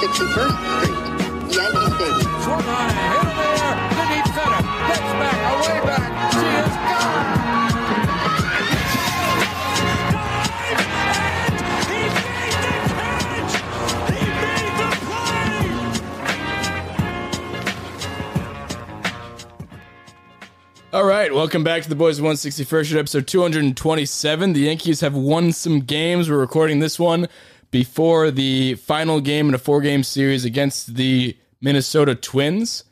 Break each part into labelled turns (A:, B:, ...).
A: 161st Street, Yankee Stadium.
B: Swung on and hit in the air to deep center. Gets back, away back. She is gone.
C: All right, welcome back to the Boys 161st episode 227. The Yankees have won some games. We're recording this one before the final game in a four game series against the Minnesota Twins.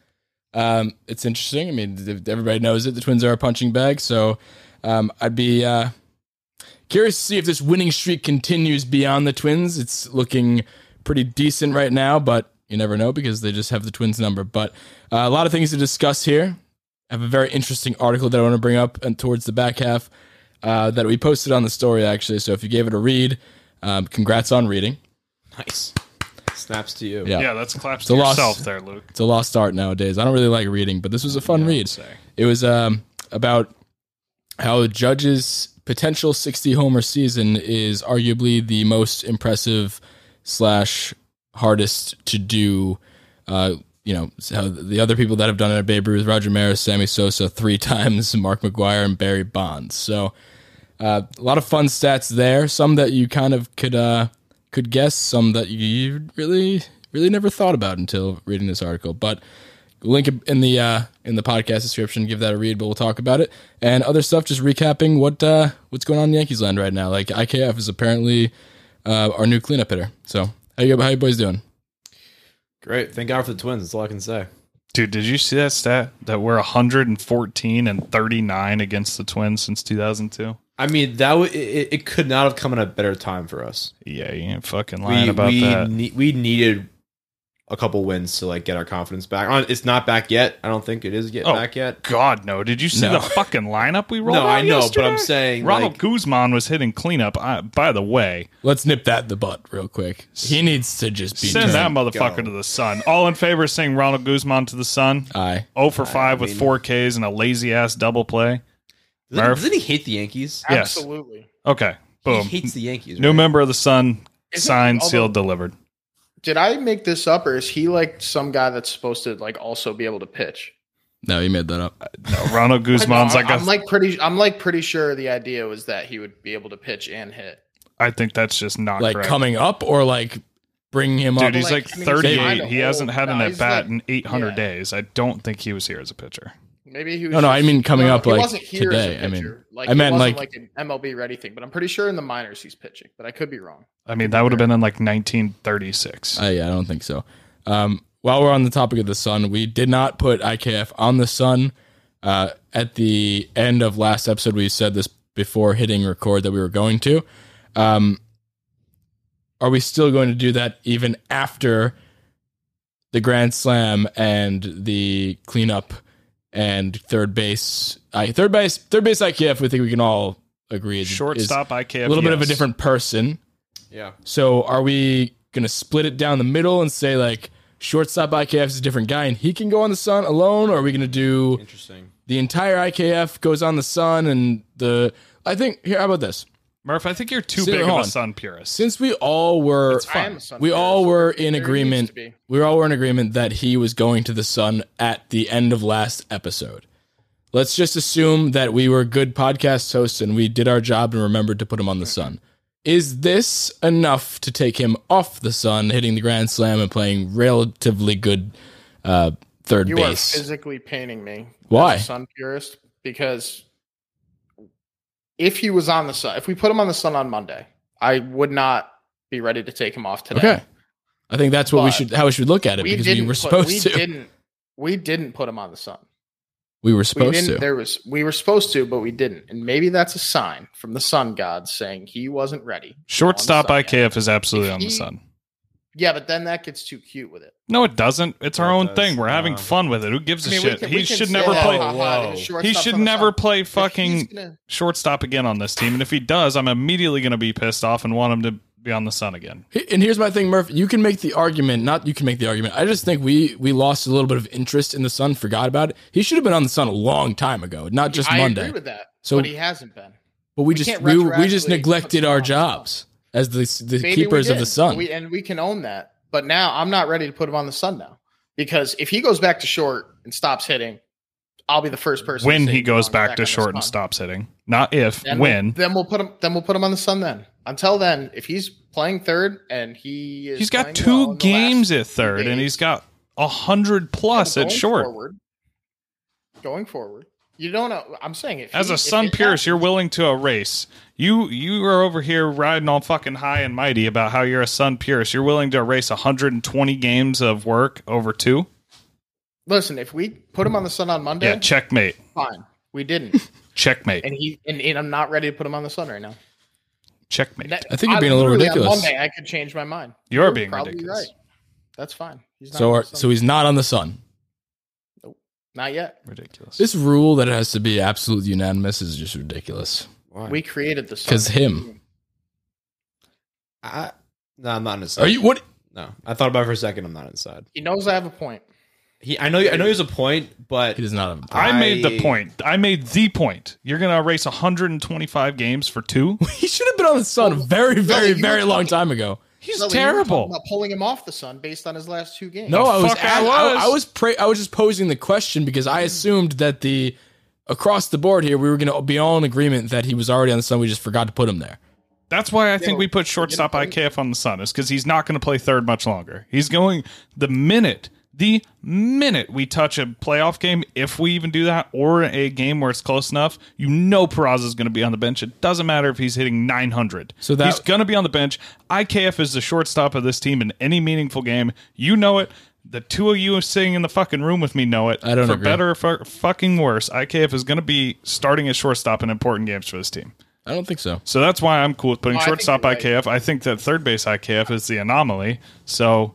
C: Um, it's interesting. I mean, everybody knows it. The Twins are a punching bag. So um, I'd be uh, curious to see if this winning streak continues beyond the Twins. It's looking pretty decent right now, but you never know because they just have the Twins number. But uh, a lot of things to discuss here. I have a very interesting article that I want to bring up and towards the back half uh, that we posted on the story actually. So if you gave it a read, um, congrats on reading.
D: Nice. Snaps to you.
C: Yeah.
E: Yeah, that's claps
C: a
E: to
C: loss.
E: yourself there, Luke.
C: It's a lost art nowadays. I don't really like reading, but this was a fun read. It was um, about how Judge's potential 60 homer season is arguably the most impressive slash hardest to do. Uh, you know, how the other people that have done it are Babe Ruth, Roger Maris, Sammy Sosa three times, Mark McGwire, and Barry Bonds. So uh, a lot of fun stats there. Some that you kind of could uh, could guess, some that you really really never thought about until reading this article. But link in the uh, in the podcast description. Give that a read, but we'll talk about it and other stuff. Just recapping what uh, what's going on in Yankees land right now. Like IKF is apparently uh, our new cleanup hitter. So how you how you boys doing?
D: Great. Thank God for the Twins. That's all I can say.
E: Dude, did you see that stat that we're 114 and 39 against the Twins since 2002?
D: I mean, that w- it, it could not have come at a better time for us.
E: Yeah, you ain't fucking lying
D: We
E: about
D: we
E: that.
D: ne- we needed a couple wins to like get our confidence back. It's not back yet. I don't think it is get
E: Oh,
D: back yet.
E: God, no. Did you see
C: No.
E: the fucking lineup we rolled
D: No,
E: out
D: I know, but? I'm saying,
E: Ronald
D: like-
E: Guzman was hitting cleanup. I, by the way,
C: Let's nip that in the butt real quick. He needs to just be
E: send that motherfucker
D: go.
E: to the sun. All in favor of saying Ronald Guzman to the sun?
C: Aye.
E: 0 for 5 with
D: mean-
E: 4 Ks and a lazy ass double play.
D: Doesn't,
E: Murph?
D: doesn't he hate the Yankees?
E: Yes.
F: Absolutely.
E: Okay, boom.
D: He hates the Yankees.
E: New
D: right?
E: member of the Sun,
F: Isn't-
E: signed,
F: although-
E: sealed, delivered.
F: Did I make this up, or is he like some guy that's supposed to like also be able to pitch?
C: No, you made that up.
E: No, Ronald Guzman's
F: I
E: like
F: know,
E: a
F: I'm like pretty. I'm like pretty sure the idea was that he would be able to pitch and hit.
E: I think that's just not
C: Like
E: correct.
C: coming up or like bringing him up.
E: Dude, he's
F: like,
E: like,
F: I mean, he's
E: 38.
F: kinda
E: He hasn't
F: old.
E: had an
F: No,
E: at bat
F: like-
E: in 800
F: yeah.
E: days. I don't think he was here as a pitcher.
F: Maybe he was.
C: No, no, I mean coming
F: no,
C: up,
F: he
C: like,
F: wasn't here as a
C: today. I mean,
F: like,
C: I
F: it
C: meant,
F: wasn't
C: like-
F: like an MLB ready thing, but I'm pretty sure in the minors he's pitching, but I could be wrong.
E: I mean, that would have been in like 1936.
C: Uh, yeah, I don't think so. Um, while we're on the topic of the Sun, we did not put IKF on the Sun. Uh, at the end of last episode, we said this before hitting record that we were going to. Um, are we still going to do that even after the Grand Slam and the cleanup and third base? I third base, third base IKF. We think we can all agree is- is
E: Shortstop IKF.
C: a little bit of a different person.
D: Yeah.
C: So are we gonna split it down the middle and say like shortstop IKF is a different guy and he can go on the sun alone, or are we gonna do
D: Interesting.
C: the entire IKF goes on the sun and the I think here how about this?
E: Murph, I think you're too
C: Sit-
E: big of a
C: on.
E: Sun purist.
C: Since we all were
F: I am a Sun
C: we all were in
F: There
C: agreement we all were in agreement that he was going to the sun at the end of last episode. Let's just assume that we were good podcast hosts and we did our job and remembered to put him on the sun. Is this enough to take him off the sun, hitting the grand slam and playing relatively good uh, third
F: You
C: base?
F: are physically painting me.
C: Why?
F: As a sun purist, because if he was on the sun, if we put him on the sun on Monday, I would not be ready to take him off today.
C: okay, I think that's what we should how we should look at it
F: we
C: because
F: didn't.
C: we were
F: put-
C: supposed
F: we
C: to.
F: didn't. We didn't put him on the sun.
C: we were supposed
F: didn't.
C: to.
F: There was. We were supposed to, but we didn't. And maybe that's a sign from the sun gods saying he wasn't ready.
E: Shortstop
F: on the sun yet.
E: IKF is absolutely
F: If
E: on the Sun.
F: Yeah, but then that gets too cute with it.
E: No, it doesn't. It's our
D: it
E: own
D: does.
E: thing. We're having
D: Um,
E: fun with it. Who gives a
F: I mean, we
E: shit?
F: can-
E: he should never
F: "Oh,
E: play.
F: ha, ha,
D: Whoa.
E: He should never
F: sun."
E: play fucking
F: gonna-
E: shortstop again on this team. And if he does, I'm immediately going to be pissed off and want him to be on the Sun again.
C: And here's my thing, Murph. You can make the argument. Not you can make the argument. I just think we we lost a little bit of interest in the Sun. Forgot about it. He should have been on the Sun a long time ago, not just
F: I
C: Monday.
F: agree with that.
C: So-
F: but he hasn't been.
C: but we just we, we just neglected our
F: someone on
C: jobs as the the
F: Maybe
C: keepers of the. Sun.
F: We, and we can own that. But now I'm not ready to put him on the sun now because if he goes back to short and stops hitting, I'll be the first person.
E: when
F: say
E: he goes
F: on-
E: back to short and stops hitting. Not if,
F: Then
E: when.
F: we'll, then we'll put him. Then we'll put him on the sun. Then until then, if he's playing third and he is
E: He's got two
F: well
E: games at third, and he's got a hundred plus
F: going
E: at short.
F: Forward, going forward, you don't know. I'm saying it.
E: As
F: he-
E: a
F: if
E: Sun Pierce, you're willing to erase. You you are over here riding all fucking high and mighty about how you're a Sun Pierce. You're willing to erase 120 games of work over two.
F: Listen, if we put him on the sun on Monday,
E: Yeah, checkmate,
F: fine. We didn't,
E: checkmate,
F: and he and, and I'm not ready to put him on the sun right now.
E: checkmate.
F: That-
C: I think you're being a little ridiculous.
F: On Monday, I could change my mind.
E: You're being ridiculous.
F: right. That's fine. He's not
C: So, are, so he's not on the sun.
F: Not yet.
E: Ridiculous.
C: This rule that it has to be absolute unanimous is just ridiculous.
D: Why?
F: We created this
C: Because him.
D: I, no, I'm not inside.
C: Are you what?
D: No, I thought about it for a second. I'm not inside.
F: He knows I have a point.
D: He, I know, I know, he has a point, but
C: He does not have. A
E: I made the point. I made the point. You're going to erase 125 games for two?
C: He should have been on the sun a very, very, very long time ago.
E: He's
F: Sully, you were talking
E: terrible.
F: About pulling him off the sun based on his last two games.
C: No, I was,
E: I
C: I,
E: was.
C: I, I was, pra- I was just posing the question because I assumed that the across the board here we were going to be all in agreement that he was already on the sun. We just forgot to put him there.
E: That's why I think
F: Yeah,
E: we put shortstop
F: you
E: IKF on the sun is because he's not going to play third much longer. He's going the minute, the minute we touch a playoff game, if we even do that, or a game where it's close enough, you know Peraza is going to be on the bench. It doesn't matter if he's hitting 900.
C: So that-
E: he's going to be on the bench. IKF is the shortstop of this team in any meaningful game. You know it. The two of you sitting in the fucking room with me know it.
C: I don't
E: For
C: agree.
E: better or for fucking worse, IKF is going to be starting as shortstop in important games for this team.
C: I don't think so.
E: So that's why I'm cool with putting
F: No, I think
E: shortstop
F: you're right.
E: IKF. I think that third base IKF is the anomaly. So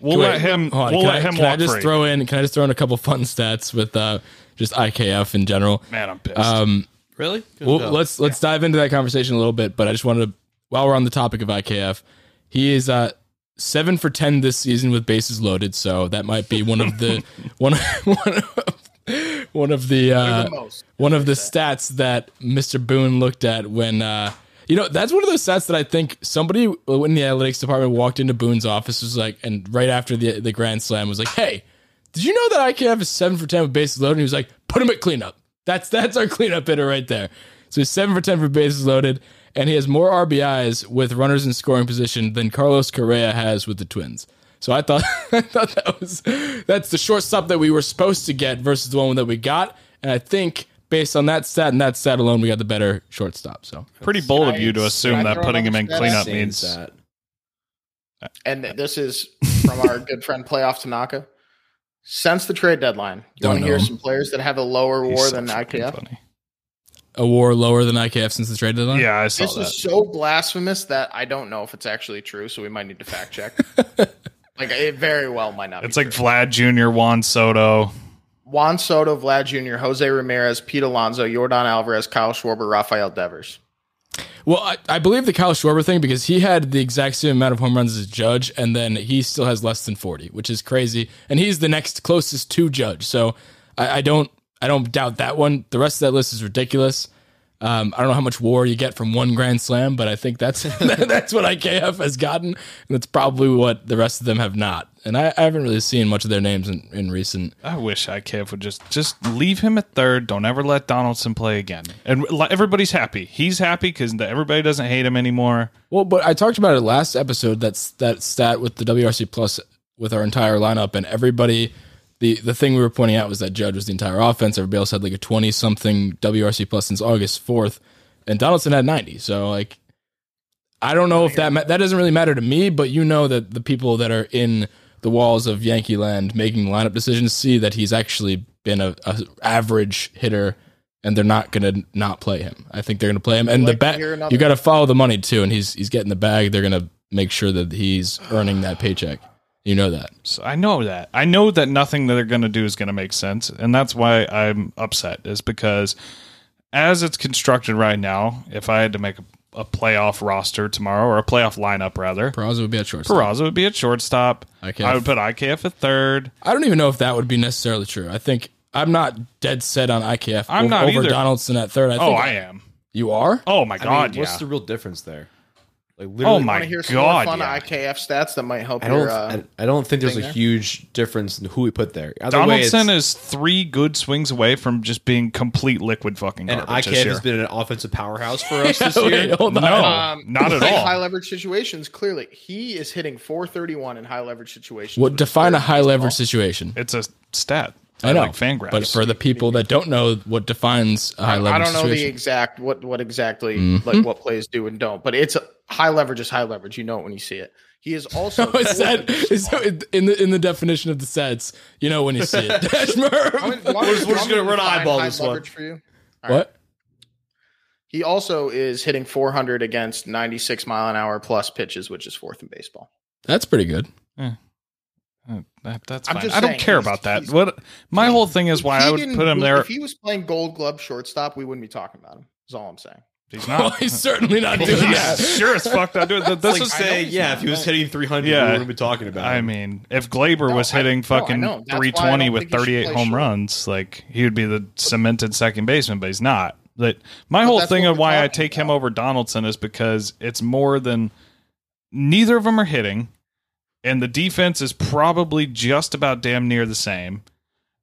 E: we'll
C: Wait,
E: let him.
C: on,
E: we'll
C: can
E: let
C: I,
E: him
C: can I just
E: free.
C: throw in? Can I just throw in a couple fun stats with uh, just IKF in general?
E: Man, I'm pissed.
C: Um,
D: really,
C: well, let's let's dive into that conversation a little bit. But I just wanted to, while we're on the topic of IKF, he is uh, seven for ten this season with bases loaded. So that might be one of the one one of, one of the uh, one of the stats that Mr. Boone looked at when uh, you know that's one of those stats that I think somebody in the analytics department walked into Boone's office was like, and right after the the grand slam was like, hey. Did you know that I can have a seven for ten with bases loaded? And he was like, put him at cleanup. That's that's our cleanup hitter right there. So he's seven for ten for bases loaded, and he has more RBIs with runners in scoring position than Carlos Correa has with the Twins. So I thought I thought that was that's the shortstop that we were supposed to get versus the one that we got, and I think based on that stat and that stat alone, we got the better shortstop. So
E: Pretty bold of you to assume that putting him in cleanup means.
D: stat.
F: Uh, and uh, this is from our good friend Playoff Tanaka. Since the trade deadline, you want to hear
C: know.
F: some players that have a lower
E: He's
F: WAR
E: so
F: than
E: fucking
F: IKF?
E: funny.
C: a WAR lower than IKF since the trade deadline.
E: Yeah, I saw
F: This
E: that.
F: is so blasphemous that I don't know if it's actually true. So we might need to fact check. like it very well might not.
E: it's
F: be
E: like
F: true.
E: Vlad Jr., Juan Soto.
F: Juan Soto, Vlad Jr., Jose Ramirez, Pete Alonso, Yordan Alvarez, Kyle Schwarber, Rafael Devers.
C: Well, I, I believe the Kyle Schwarber thing because he had the exact same amount of home runs as Judge, and then he still has less than forty, which is crazy. And he's the next closest to Judge, so I, I don't I don't doubt that one. The rest of that list is ridiculous. Um, I don't know how much WAR you get from one Grand Slam, but I think that's that's what IKF has gotten, and that's probably what the rest of them have not. And I, I haven't really seen much of their names in, in recent.
E: I wish IKF would just just leave him at third. Don't ever let Donaldson play again. And everybody's happy. He's happy because everybody doesn't hate him anymore.
C: Well, but I talked about it last episode. That's that stat with the WRC plus with our entire lineup, and everybody. The the thing we were pointing out was that Judge was the entire offense. Everybody else had like a twenty something WRC plus since August fourth, and Donaldson had ninety. So like, I don't know if that ma- that doesn't really matter to me, but you know that the people that are in the walls of Yankee Land making lineup decisions see that he's actually been a, a average hitter, and they're not going to not play him. I think they're going to play him, and
F: like
C: the bat you got to follow the money too, and he's he's getting the bag. They're going to make sure that he's earning that paycheck. You know that.
E: So I know that. I know that nothing that they're going to do is going to make sense, and that's why I'm upset. Is because as it's constructed right now, if I had to make a, a playoff roster tomorrow or a playoff lineup rather,
C: Peraza would be at shortstop.
E: Peraza would be at shortstop.
C: IKF.
E: I would put IKF at third.
C: I don't even know if that would be necessarily true. I think I'm not dead set on IKF
E: I'm
C: over,
E: not
C: over
E: either.
C: Donaldson at third. I
E: Oh,
C: think
E: I am.
C: You are?
E: Oh my
D: I
E: god,
D: mean, what's
E: yeah.
D: the real difference there? Like
E: Oh
D: literally,
E: my
F: Want to hear some
E: God,
F: more fun
E: yeah.
F: IKF stats that might help
D: I don't.
F: your? Uh,
D: I, I don't think there's a
F: there?
D: huge difference in who we put there. Either way,
E: Donaldson
D: it's-
E: is three good swings away from just being complete liquid fucking
D: and
E: garbage this
D: IKF
E: year.
D: has been an offensive powerhouse for us this year.
C: hold.
E: No,
F: um,
E: not at all.
F: High leverage situations, clearly he is hitting 431 in high leverage situations.
C: What define a high
F: baseball.
C: leverage situation?
E: It's a stat.
C: I know,
E: like Fangraphs.
C: but for the people that don't know what defines a high
F: I,
C: leverage
F: I don't know the exact what what exactly
C: Mhm.
F: like what plays do and don't, but it's a, high leverage is high leverage. You know it when you see it. He is also
C: So is that
F: fourth in
C: that in the in the definition of the sets? You know when you see it. Dashmer.
F: I mean,
D: We're just- we're just
F: why
D: gonna run eyeball this one.
F: leverage For you? All right.
C: what?
F: He also is hitting 400 against 96 mile an hour plus pitches, which is fourth in baseball.
C: That's pretty good.
E: Uh, Mm, that, that's
F: I'm
E: fine.
F: just
E: I don't
F: saying,
E: care about that. What my whole thing is why I would
F: didn't
E: put him there.
F: If he was playing Gold Glove shortstop, we wouldn't be talking about him. Is all I'm saying.
E: He's
C: Well,
E: not.
C: he's certainly not doing
E: yeah,
C: that.
E: sure as fuck not doing that. This
D: Like
E: is
F: I know
D: say, yeah,
F: not,
D: if he was
F: but-
D: hitting 300,
E: Yeah.
D: we wouldn't be talking about.
E: I
D: him.
E: mean, if Gleyber
F: No,
E: was
F: I-
E: hitting
F: I
E: fucking
F: know. That's why I
E: 320 with
F: think he should
E: 38 home
F: short.
E: runs, like he would be the cemented second baseman, but he's not. That my
F: But
E: whole thing of why I
F: talking
E: take him over Donaldson is because it's more than neither of them are hitting, and the defense is probably just about damn near the same.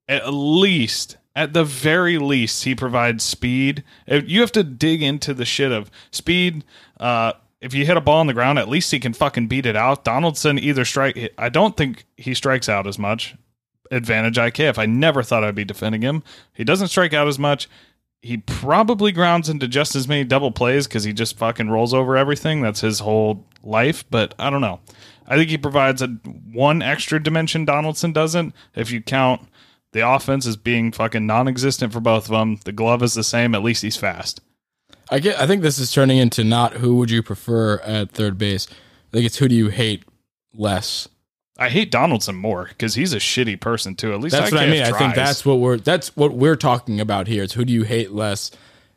E: At least, at the very least, he provides speed. You have to dig into the shit of speed. Uh, if you hit a ball on the ground, at least he can fucking beat it out. Donaldson either strike. I don't think he strikes out as much. Advantage IKF. I never thought I'd be defending him. He doesn't strike out as much. He probably grounds into just as many double plays because he just fucking rolls over everything. That's his whole life. But I don't know. I think he provides a one extra dimension Donaldson doesn't. If you count the offense as being fucking non-existent for both of them, the glove is the same. At least he's fast.
C: I get. I think this is turning into not who would you prefer at third base. I think it's who do you hate less.
E: I hate Donaldson more because he's a shitty person too. At least
C: That's what I mean. I think
E: tries.
C: that's what we're that's what we're talking about here. It's who do you hate less?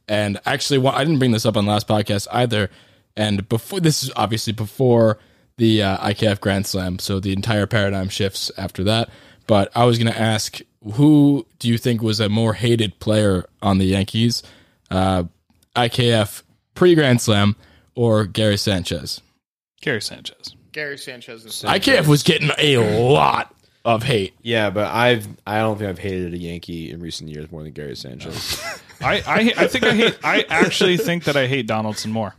C: And actually, well, I didn't bring this up on last podcast either. And before this is obviously before the uh, IKF Grand Slam, so the entire paradigm shifts after that. But I was going to ask, who do you think was a more hated player on the Yankees, uh, IKF pre Grand Slam or Gary Sanchez?
E: Gary Sanchez.
F: Gary Sanchez is
C: IKF was getting a lot of hate.
D: Yeah, but I've I don't think I've hated a Yankee in recent years more than Gary Sanchez.
E: I, I I think I hate. I actually think that I hate Donaldson more.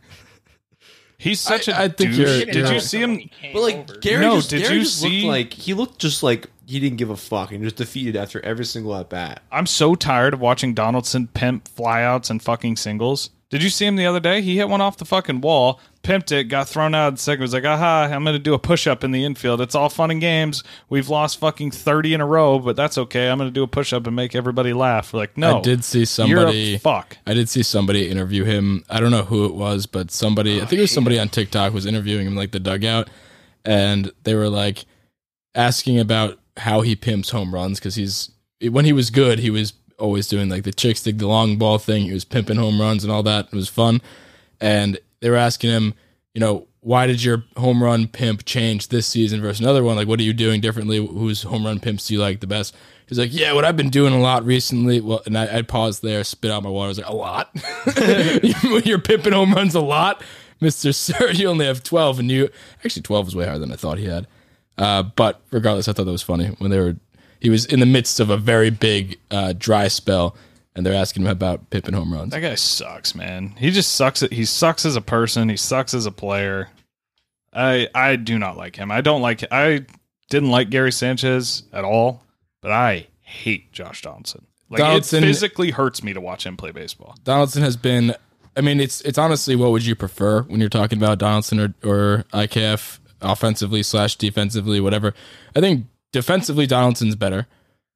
E: He's such a
C: I think
E: douche.
C: you're-
E: Did
C: you're-
E: you see him?
D: but like Gary,
E: No,
D: just,
E: did
D: Gary
E: you
D: just
E: see-
D: looked like he looked just like he didn't give a fuck and just defeated after every single at bat.
E: I'm so tired of watching Donaldson pimp flyouts and fucking singles. Did you see him the other day? He hit one off the fucking wall, pimped it, got thrown out of the second. Was like, aha, I'm going to do a push up in the infield. It's all fun and games. We've lost fucking 30 in a row, but that's okay. I'm going to do a push up and make everybody laugh. We're like, no.
C: I did see
E: You're
C: somebody.
E: a fuck.
C: I did see somebody interview him. I don't know who it was, but somebody, I think it was somebody on TikTok was interviewing him like the dugout and they were like asking about how he pimps home runs cuz he's when he was good, he was always doing like the chicks dig the long ball thing. He was pimping home runs and all that. It was fun. And they were asking him, you know, why did your home run pimp change this season versus another one? Like, what are you doing differently? Whose home run pimps do you like the best? He's like, yeah, what I've been doing a lot recently. Well, and I, I paused there, spit out my water. I was like, a lot. You're pimping home runs a lot, Mister Sir. You only have twelve, and you actually twelve is way higher than I thought he had. Uh, but regardless, I thought that was funny when they were. He was in the midst of a very big uh, dry spell, and they're asking him about pimping home runs.
E: That guy sucks, man. He just sucks. At, he sucks as a person. He sucks as a player. I I do not like him. I don't like. I didn't like Gary Sanchez at all, but I hate Josh Donaldson. Like
C: Donaldson-
E: it physically hurts me to watch him play baseball.
C: Donaldson has been. I mean, it's it's honestly what would you prefer when you're talking about Donaldson or, or IKF offensively slash defensively, whatever. I think defensively Donaldson's better.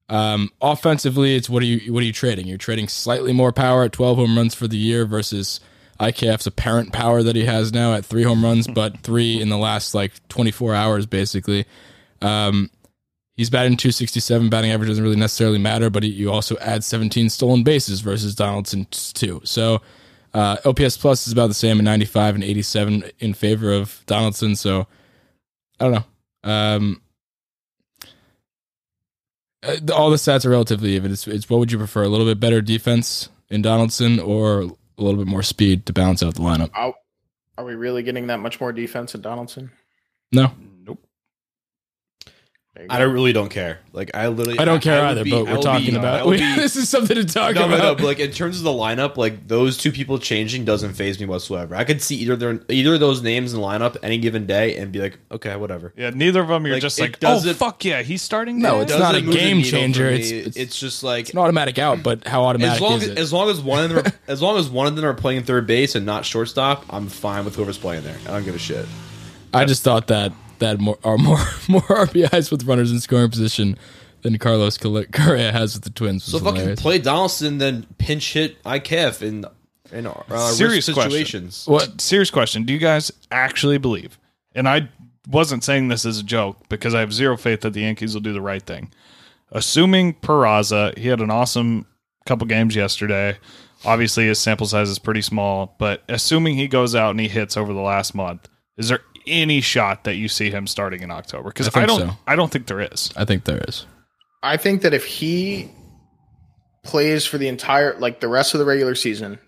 C: Um, offensively, it's what are you what are you trading? You're trading slightly more power at 12 home runs for the year versus IKF's apparent power that he has now at three home runs, but three in the last like 24 hours, basically. Um, he's batting 267. Batting average doesn't really necessarily matter, but he, you also add 17 stolen bases versus Donaldson's two. So uh, OPS plus is about the same at 95 and 87 in favor of Donaldson. So I don't know. Um, Uh, all the stats are relatively even. It's, it's what would you prefer? A little bit better defense in Donaldson or a little bit more speed to balance out the lineup?
F: Are we really getting that much more defense in Donaldson?
C: No,
E: Nope.
F: There you
D: I don't really don't care. Like I literally,
C: I don't care
D: would
C: either.
D: be-
C: but
D: I
C: we're
D: will
C: talking
D: be- I
C: about
D: will be-
C: this is something to talk
D: no, no,
C: about.
D: no. But like in terms of the lineup, like those two people changing doesn't phase me whatsoever. I could see either their either of those names in the lineup any given day and be like, okay, whatever.
E: Yeah, neither of them. You're
D: Like,
E: just
D: it
E: like, oh
D: doesn't-
E: fuck yeah, he's starting.
C: No,
E: now?
C: it's not a
D: Doesn't move the
C: game
D: needle for
C: changer.
D: me.
C: It's-
D: It's,
C: it's-
D: just like
C: it's an automatic out, but how automatic
D: as long
C: is
D: as,
C: it?
D: as long as one of them are, as long as one of them are playing third base and not shortstop, I'm fine with whoever's playing there. I don't give a shit.
C: I just thought that that more are more more RBIs with runners in scoring position than Carlos Correa has with the Twins.
D: So
C: was
D: fucking
C: hilarious.
D: play Donaldson, then pinch hit IKF in in uh,
E: Serious
D: risk
E: question.
D: situations.
C: What?
E: Serious question. Do you guys actually believe? And I wasn't saying this as a joke because I have zero faith that the Yankees will do the right thing. Assuming Peraza, he had an awesome couple games yesterday. Obviously, his sample size is pretty small, but assuming he goes out and he hits over the last month, is there any shot that you see him starting in October? Because
C: I
E: I, don't,
C: so.
E: I don't think there is.
C: I think there is.
F: I think that if he plays for the entire like the rest of the regular season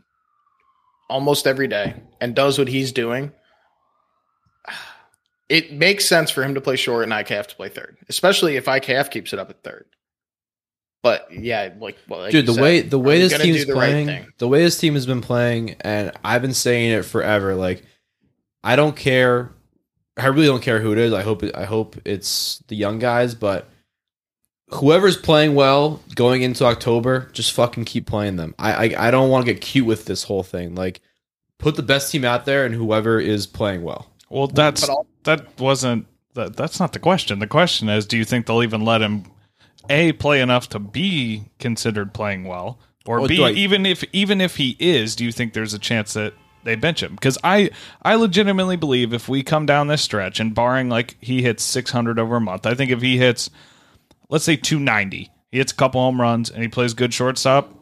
F: almost every day and does what he's doing, it makes sense for him to play short and IKF to play third, especially if IKF keeps it up at third. But yeah, like well, like
D: Dude, the
F: said,
D: way the way this
F: gonna
D: team's
F: the right
D: playing,
F: thing?
D: the way this team has been playing, and I've been saying it forever. Like, I don't care. I really don't care who it is. I hope it, I hope it's the young guys, but whoever's playing well going into October, just fucking keep playing them. I I, I don't want to get cute with this whole thing. Like, put the best team out there, and whoever is playing well.
E: Well, that's that wasn't that. That's not the question. The question is, do you think they'll even let him a play enough to be considered playing well, or
D: Well,
E: b even if even if he is, do you think there's a chance that they bench him? Because I I legitimately believe if we come down this stretch and barring like he hits 600 over a month, I think if he hits let's say 290, he hits a couple home runs and he plays good shortstop.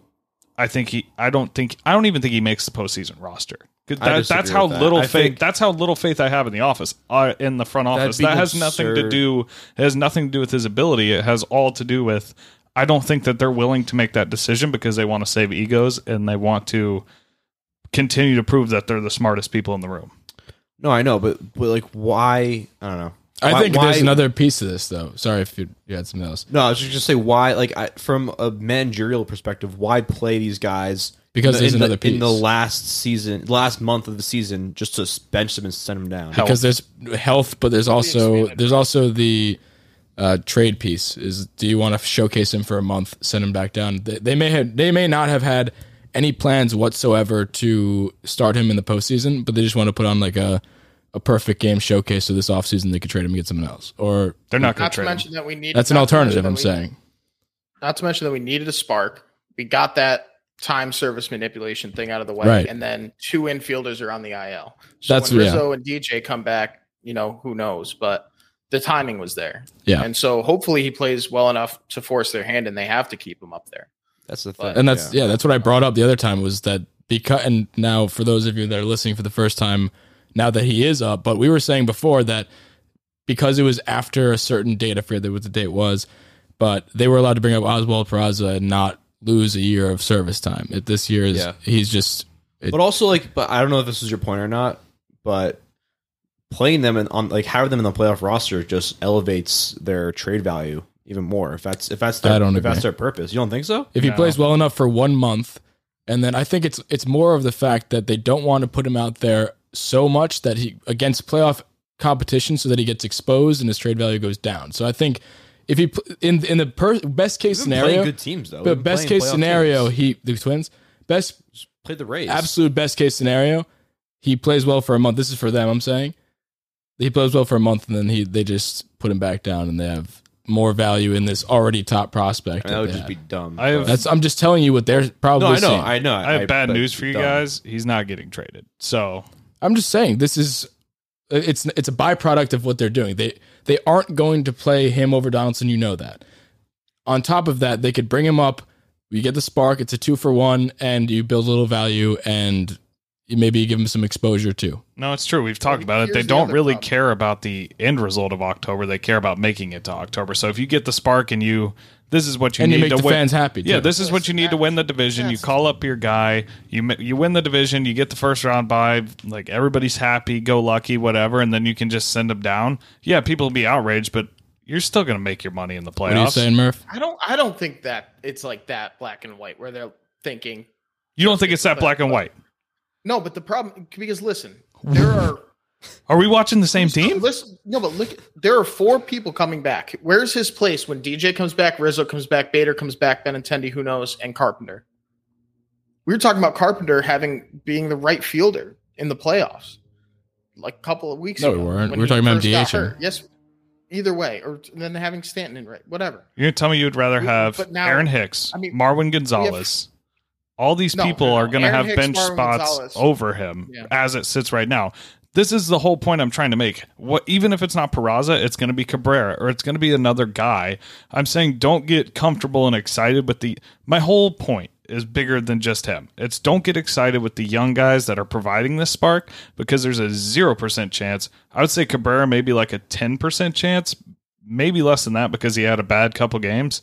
E: I think he. I don't think. I don't even think he makes the postseason roster. That, that's how
D: that.
E: little
D: I
E: faith. that's how little faith I have in the office, uh, in the front office. That has nothing to do. It has nothing to do with his ability. It has all to do with. I don't think that they're willing to make that decision because they want to save egos and they want to continue to prove that they're the smartest people in the room.
D: No, I know, but but like, why? I don't know.
C: I
D: Why-
C: think there's another piece to this, though. Sorry if you, you had something else.
D: No, I was just gonna say why, like, I, from a managerial perspective, why play these guys?
C: Because
D: in,
C: there's
D: in
C: another
D: the, in the last season, last month of the season, just to bench them and send them down.
C: because there's health, but there's also there's also the uh, trade piece. Is do you want to showcase him for a month, send him back down? They, they may have they may not have had any plans whatsoever to start him in the postseason, but they just want to put on like a a perfect game showcase. So this offseason they could trade him and get someone else, or
E: They're not going
F: Not
E: to
F: to
E: trade. him.
F: mention that we need.
C: that's an alternative. I'm
F: that we-
C: saying.
F: Not to mention that we needed a spark. We got that time service manipulation thing out of the way,
C: Right.
F: and then two infielders are on the IL. So
C: That's-
F: when
C: yeah.
F: Rizzo and DJ come back. You know who knows, but the timing was there.
C: Yeah.
F: and so hopefully he plays well enough to force their hand, and they have to keep him up there.
D: That's the
F: But-
D: thing,
C: and that's yeah. that's what I brought up the other time was that because and now for those of you that are listening for the first time, now that he is up, but we were saying before that because it was after a certain date, I forget what the date was, but they were allowed to bring up Oswald Peraza and not lose a year of service time. It, this year is
D: Yeah.
C: he's just it,
D: But also, like, but I don't know if this is your point or not, but playing them in, on like having them in the playoff roster just elevates their trade value even more. If that's if that's their,
C: I don't
D: if that's their purpose, you don't think so?
C: if he
E: No.
C: plays well enough for one month, and then I think it's it's more of the fact that they don't want to put him out there so much that he against playoff competition, so that he gets exposed and his trade value goes down. So I think if he pl- in in the per, best case
D: They've been
C: scenario,
D: good teams though. They've
C: but
D: been
C: best
D: playing
C: case
D: playoff
C: scenario,
D: teams.
C: he the Twins best
D: played the Rays.
C: absolute best case scenario, he plays well for a month. This is for them. I'm saying he plays well for a month, and then he they just put him back down, and they have more value in this already top prospect.
D: And that
C: that
D: would just
C: have.
D: be dumb.
E: I have,
C: That's I'm just telling you what they're probably.
D: no, I know,
C: seeing.
D: I know.
E: I have bad news for you
D: dumb.
E: guys. He's not getting traded. So
C: I'm just saying this is it's it's a byproduct of what they're doing. They they aren't going to play him over Donaldson. You know that. On top of that, they could bring him up. You get the spark. It's a two for one, and you build a little value, and you maybe you give them some exposure too.
E: No, it's true. We've talked about it. They
F: the
E: don't
F: other
E: really
F: problem.
E: care about the end result of October. They care about making it to October. So if you get the spark and you this is what you
C: and
E: need
C: you make
E: to
C: the
E: win.
C: fans happy.
E: Yeah, this is what you need to win the division. You call up your guy. You you win the division. You get the first round bye. Like everybody's happy, go lucky, whatever, and then you can just send them down. Yeah, people will be outraged, but you're still going to make your money in the playoffs.
C: What are you saying, Murph?
F: I don't. I don't think that it's like that black and white where they're thinking.
E: You don't think it's that black and white?
F: No, but the problem because listen, there are.
E: Are we watching the same team?
F: Listen, no, but look, there are four people coming back. Where's his place when DJ comes back, Rizzo comes back, Bader comes back, Benintendi, who knows, and Carpenter. We were talking about Carpenter having being the right fielder in the playoffs, like a couple of weeks ago.
C: No,
F: ago.
C: we weren't. We were talking about
F: first
C: DH.
F: hurt. Yes, either way, or then having Stanton in right, whatever.
E: You're gonna tell me you'd rather
F: We-
E: have
F: now-
E: Aaron Hicks,
F: I mean,
E: Marwin Gonzalez. All these
F: No,
E: people are going to have
F: Hicks,
E: bench
F: Marwin
E: spots
F: Gonzalez.
E: over him
F: Yeah.
E: as it sits right now. This is the whole point I'm trying to make. What even if it's not Peraza, it's going to be Cabrera or it's going to be another guy. I'm saying don't get comfortable and excited with the. My whole point is bigger than just him. It's don't get excited with the young guys that are providing this spark because there's a zero percent chance. I would say Cabrera maybe like a ten percent chance, maybe less than that because he had a bad couple games.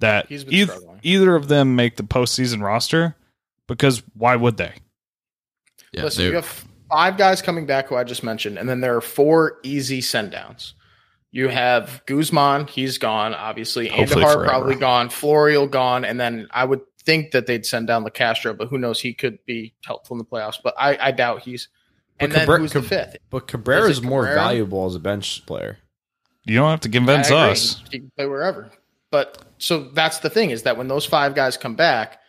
E: That
F: He's been
E: eith-
F: struggling.
E: either of them make the postseason roster because why would they?
C: Yeah,
F: Listen, you have five guys coming back who I just mentioned, and then there are four easy send downs. You have Guzman, he's gone, obviously.
E: Hopefully
F: Andujar
E: forever.
F: probably gone. Florial gone, and then I would think that they'd send down the Castro, but who knows? He could be helpful in the playoffs, but I, I doubt he's. And
D: But
F: then
D: Cabra-
F: who's the fifth?
D: But Cabrera
F: Is
D: is more valuable as a bench player.
E: You don't have to convince us.
F: He can play wherever. But so that's the thing is that when those five guys come back,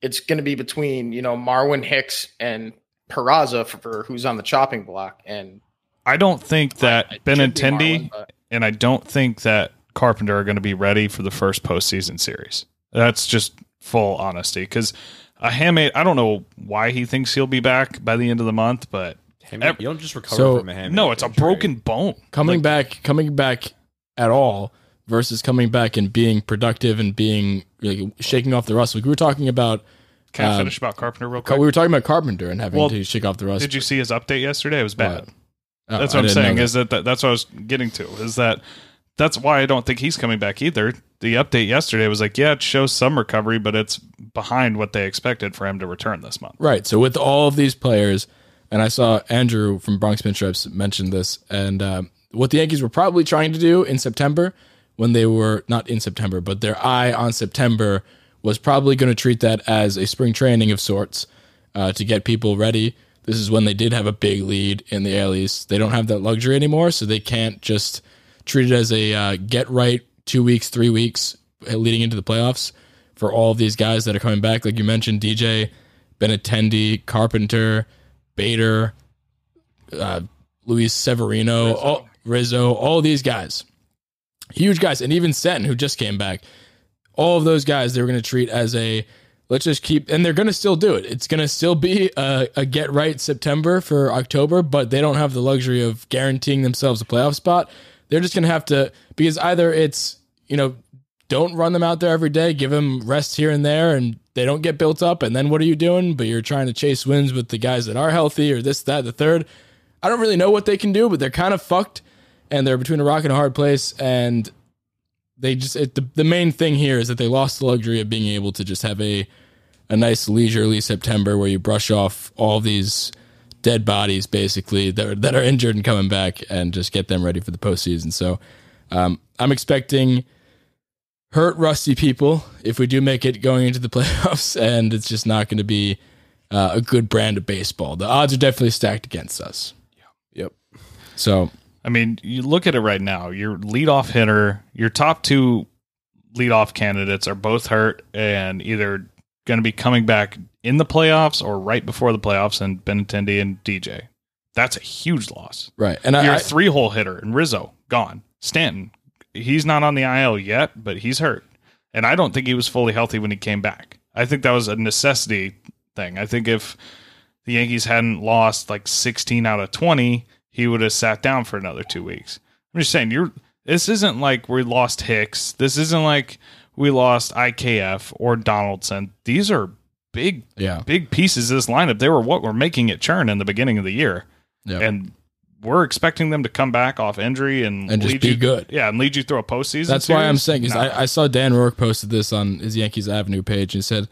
F: it's going to be between you know Marwin Hicks and Peraza for, for who's on the chopping block, and
E: I don't think that
F: it should be
E: Benintendi
F: Marwin, but-
E: and I don't think that Carpenter are going to be ready for the first postseason series. That's just full honesty because a hamate. I don't know why he thinks he'll be back by the end of the month, but
D: Hamate- you don't just recover
C: So-
D: from a hamate
E: no, it's a broken bone.
C: coming back, coming back at all versus coming back and being productive and being like, shaking off the rust. Like we were talking about,
E: Can I
C: Um,
E: finish about Carpenter real quick?
C: we were talking about Carpenter and having
E: Well,
C: to shake off the rust.
E: Did you see his update yesterday? It was bad.
C: What? Oh,
E: That's what I'm saying.
C: that.
E: Is that, that that's what I was getting to? Is that that's why I don't think he's coming back either. The update yesterday was like, yeah, it shows some recovery, but it's behind what they expected for him to return this month.
C: Right. So with all of these players, and I saw Andrew from Bronx Pinstripes mention this, and um, what the Yankees were probably trying to do in September, when they were not in September, but their eye on September was probably going to treat that as a spring training of sorts uh, to get people ready. This is when they did have a big lead in the East. They don't have that luxury anymore, so they can't just treat it as a uh, get right two weeks, three weeks uh, leading into the playoffs for all of these guys that are coming back. Like you mentioned, DJ, Benintendi, Carpenter, Bader, uh, Luis Severino, all, Rizzo, all these guys, huge guys, and even Seton, who just came back. All of those guys, they were going to treat as a let's just keep, and they're going to still do it. It's going to still be a, a get right September for October, but they don't have the luxury of guaranteeing themselves a playoff spot. They're just going to have to because either it's you know don't run them out there every day, give them rest here and there, and they don't get built up. And then what are you doing? But you're trying to chase wins with the guys that are healthy or this, that, the third. I don't really know what they can do, but they're kind of fucked and they're between a rock and a hard place. And they just, it, the, the main thing here is that they lost the luxury of being able to just have a, a nice leisurely September where you brush off all these dead bodies basically that are, that are injured and coming back and just get them ready for the postseason. So um, I'm expecting hurt rusty people if we do make it going into the playoffs and it's just not going to be uh, a good brand of baseball. The odds are definitely stacked against us.
D: Yep.
C: So
E: I mean, you look at it right now. Your leadoff hitter, your top two leadoff candidates are both hurt and either going to be coming back in the playoffs or right before the playoffs, and Benintendi and DJ. That's a huge loss.
C: right, and
E: a three hole hitter, and Rizzo gone. Stanton, he's not on the IL yet, but he's hurt, and I don't think he was fully healthy when he came back. I think that was a necessity thing. I think if the Yankees hadn't lost like 16 out of 20, he would have sat down for another two weeks. I'm just saying, you're. This isn't like we lost Hicks. This isn't like we lost IKF or Donaldson. These are big,
C: yeah,
E: big pieces of this lineup. They were what were making it churn in the beginning of the year
C: yeah.
E: and we're expecting them to come back off injury and,
C: And just
E: lead
C: be
E: you,
C: good.
E: Yeah, and lead you through a postseason.
C: That's why I'm saying is
E: No.
C: I, I saw Dan Rourke posted this on his Yankees Avenue page and said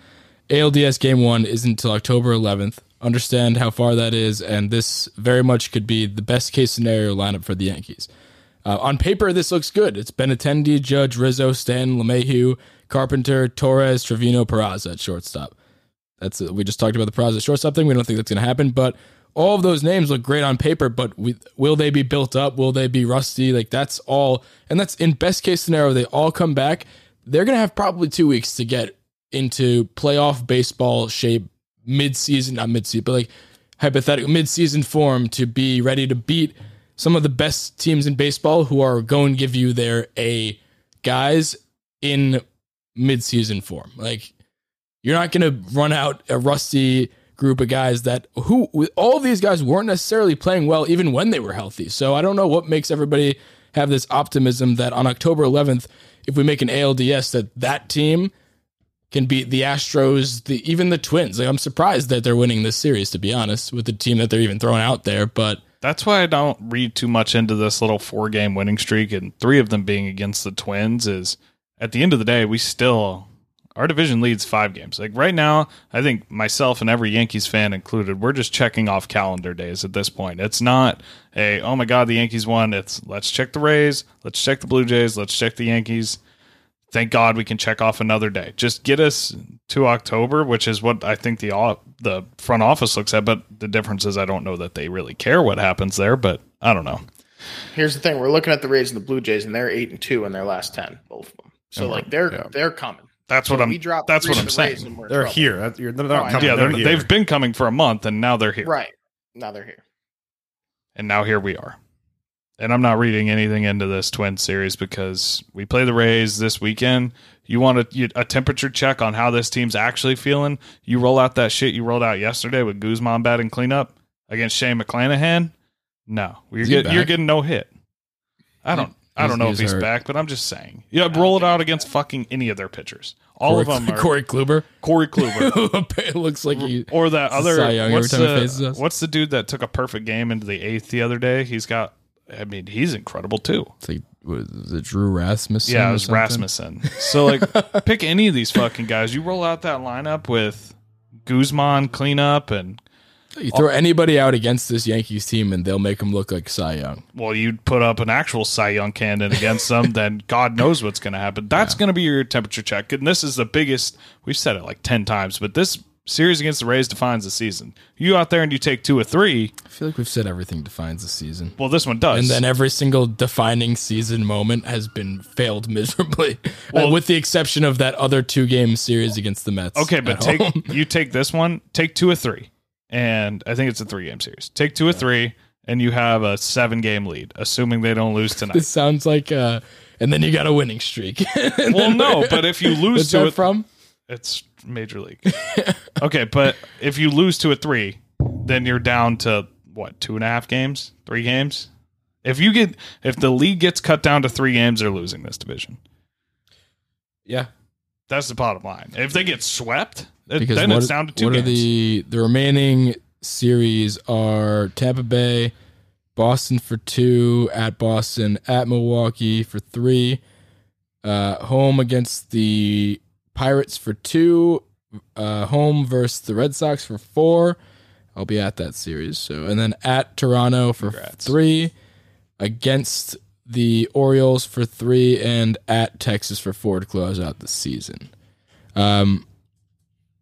C: ALDS game one isn't until October 11th. Understand how far that is, and this very much could be the best case scenario lineup for the Yankees. Uh, on paper, this looks good. It's Benintendi, Judge, Rizzo, Stanton, LeMahieu, Carpenter, Torres, Trevino, Peraza at shortstop. That's it. we just talked about the Peraza shortstop thing. We don't think that's going to happen, but all of those names look great on paper. But we, will they be built up? Will they be rusty? Like that's all, and that's in best case scenario. They all come back. They're going to have probably two weeks to get into playoff baseball shape mid-season, not mid-season, but like hypothetical mid-season form to be ready to beat some of the best teams in baseball who are going to give you their A guys in mid-season form. Like you're not going to run out a rusty group of guys that who all these guys weren't necessarily playing well even when they were healthy. So I don't know what makes everybody have this optimism that on October 11th if we make an ALDS that that team can beat the Astros, the even the Twins. Like I'm surprised that they're winning this series to be honest with the team that they're even throwing out there, but
E: That's why I don't read too much into this little four game winning streak and three of them being against the Twins is at the end of the day, we still our division leads five games. Like right now, I think myself and every Yankees fan included, we're just checking off calendar days at this point. It's not a oh my god, the Yankees won. It's let's check the Rays, let's check the Blue Jays, let's check the Yankees. Thank God we can check off another day. Just get us to October, which is what I think the the front office looks at. But the difference is, I don't know that they really care what happens there. But I don't know.
F: Here's the thing: we're looking at the Rays and the Blue Jays, and they're eight and two in their last ten, both of them. So like they're they're coming.
E: That's what I'm.
F: we dropped
E: That's what I'm
F: the
E: saying.
F: Rays and we're in
D: They're
F: trouble.
D: here. That- you're- They're not
F: know.
D: coming.
E: Yeah,
D: they're
E: they're,
D: here.
E: they've been coming for a month, and now they're here.
F: Right now they're here.
E: and now here we are. And I'm not reading anything into this twin series because we play the Rays this weekend. You want a, you- a temperature check on how this team's actually feeling? You roll out that shit you rolled out yesterday with Guzman batting cleanup against Shane McClanahan. No, you're getting you're getting no hit. I don't I don't know if he's
C: hurt.
E: back, but I'm just saying. Yeah, roll it out against fucking any of their pitchers. All of them are
C: Corey Kluber,
E: Corey Kluber.
C: who looks like he
E: Or that other
C: Cy Young every
E: what's the, what's the dude that took a perfect game into the eighth the other day? He's got I mean, he's incredible too.
C: It's like was it Drew Rasmussen?
E: Yeah, it was? Rasmussen. So like pick any of these fucking guys. You roll out that lineup with Guzman cleanup and
C: You throw anybody out against this Yankees team, and they'll make them look like Cy Young.
E: well, you'd put up an actual Cy Young candidate against them, then God knows what's going to happen. That's going to be your temperature check. And this is the biggest, we've said it like 10 times, but this series against the Rays defines the season. You out there and you take two or three,
C: I feel like we've said everything defines the season.
E: well, this one does.
C: And then every single defining season moment has been failed miserably,
E: Well-
C: with the exception of that other two game series against the Mets.
E: Okay, but take
C: home.
E: you take this one, take two or three, and I think it's a three game series. Take two or three, and you have a seven game lead, assuming they don't lose tonight.
C: This sounds like, uh, and then you got a winning streak.
E: Well, no, but if you lose to it,
C: from?
E: it's major league. okay, but if you lose to a three, then you're down to what two and a half games, three games. If you get if the league gets cut down to three games, they're losing this division.
D: Yeah.
E: That's the bottom line. If they get swept, it-
C: Because
E: then
C: what,
E: it's down to two
C: what
E: games.
C: are the the remaining series are Tampa Bay, Boston for two, at Boston, at Milwaukee for three, uh, home against the Pirates for two, uh, home versus the Red Sox for four. I'll be at that series. So and then at Toronto for
E: Congrats.
C: three, against the Orioles for three, and at Texas for four to close out the season. Um,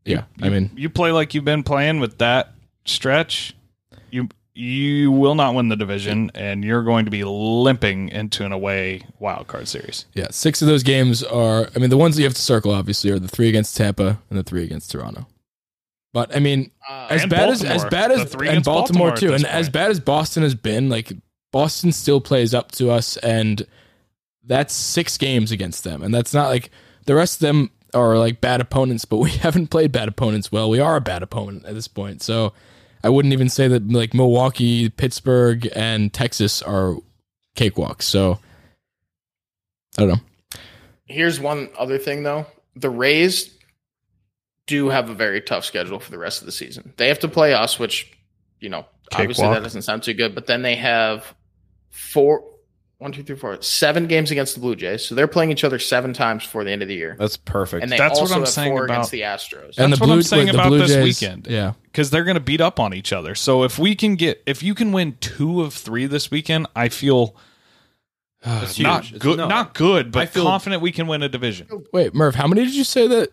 C: yeah, I mean,
E: you play like you've been playing with that stretch, you will not win the division, and you're going to be limping into an away wild card series.
C: yeah, six of those games are. I mean, the ones that you have to circle obviously are the three against Tampa and the three against Toronto. But I mean,
F: Uh,
C: as bad as as bad as
E: three
C: and Baltimore,
E: Baltimore
C: too, and as bad as Boston has been, like Boston still plays up to us, and that's six games against them, and that's not like the rest of them are like bad opponents, but we haven't played bad opponents well. We are a bad opponent at this point, so I wouldn't even say that like Milwaukee, Pittsburgh, and Texas are cakewalks. So I don't know.
F: Here's one other thing though. The Rays do have a very tough schedule for the rest of the season. They have to play us, which, you know, obviously that doesn't sound too good. But then they have four, one, two, three, four, seven games against the Blue Jays. So they're playing each other seven times before the end of the year.
D: That's perfect.
F: And they
E: That's what
F: also
E: I'm
F: have
E: saying
F: four
E: about-
F: against the Astros.
E: And- That's what I'm saying
C: the
E: about
C: Blue
E: this
C: Jays-
E: weekend.
C: Yeah,
E: because they're going to beat up on each other. So if we can get, if you can win two of three this weekend, I feel uh,
D: It's
E: not.
D: It's-
E: good,
D: no.
E: not good, but
D: I
E: but
D: feel-
E: confident we can win a division.
C: Wait, Murph, how many did you say that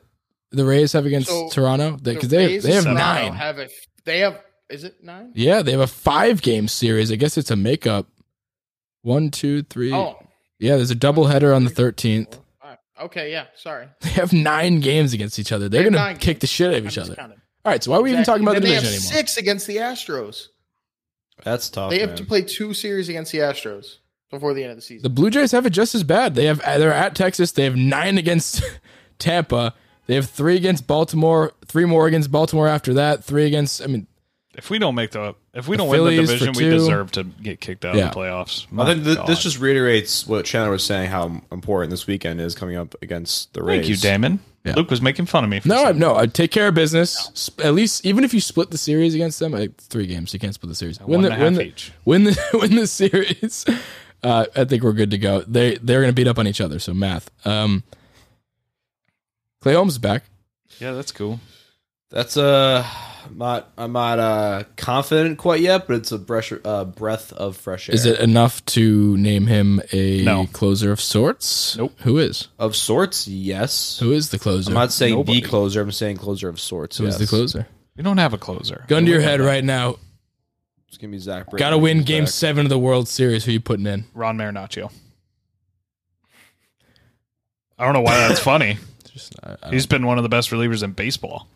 C: the Rays have against
F: So,
C: Toronto?
F: The
C: they
F: Rays
C: they have
F: and Toronto
C: nine.
F: Have a, they have is it nine?
C: yeah, they have a five game series. I guess it's a makeup. One, two, three.
F: Oh,
C: Yeah, there's a doubleheader on the 13th.
F: four, five. Okay, yeah. Sorry.
C: They have nine games against each other. They're
F: They
C: going to
F: nine
C: kick the shit out of each other.
F: miscounted.
C: All right, so why are we even talking about the
F: Then they
C: division
F: have
C: anymore?
F: Six against the Astros.
D: That's tough.
F: They have
D: man.
F: to play two series against the Astros before the end of the season.
C: The Blue Jays have it just as bad. They have they're at Texas. They have nine against Tampa. They have three against Baltimore. Three more against Baltimore after that. Three against. I mean,
E: If we don't make the, if we
C: The
E: don't win the
C: Phillies for
E: division, we
C: two.
E: deserve to get kicked out
C: Yeah.
E: of the playoffs.
D: I
E: My
D: think th- this
E: God.
D: just reiterates what Chandler was saying how important this weekend is coming up against the Rays.
E: Thank you, Damon.
C: Yeah.
E: Luke was making fun of me. For
C: no,
E: saying
C: no. I take care of business. Sp- At least, even if you split the series against them, like three games, you can't split the series. Win
E: one
C: the
E: and a
C: win
E: half
C: the,
E: each.
C: win the win the series. Uh, I think we're good to go. They they're going to beat up on each other. So math. Um, Clay Holmes is back.
E: Yeah, that's cool.
D: That's uh, I'm not I'm not uh confident quite yet, but it's a breath uh, breath of fresh air.
C: Is it enough to name him a
E: No.
C: closer of sorts?
E: Nope.
C: Who is?
D: of sorts? Yes.
C: Who is the closer?
D: I'm not saying
E: Nobody.
D: the closer. I'm saying closer of sorts.
C: Who is
D: yes.
C: the closer?
E: We don't have a closer.
C: Gun to your head right now.
D: It's gonna be Zach. Britton.
C: Got to win
D: He's
C: Game
D: back.
C: Seven of the World Series. Who are you putting in?
E: Ron Marinaccio. I don't know why that's funny.
C: Just, I, I
E: He's been one of the best relievers in baseball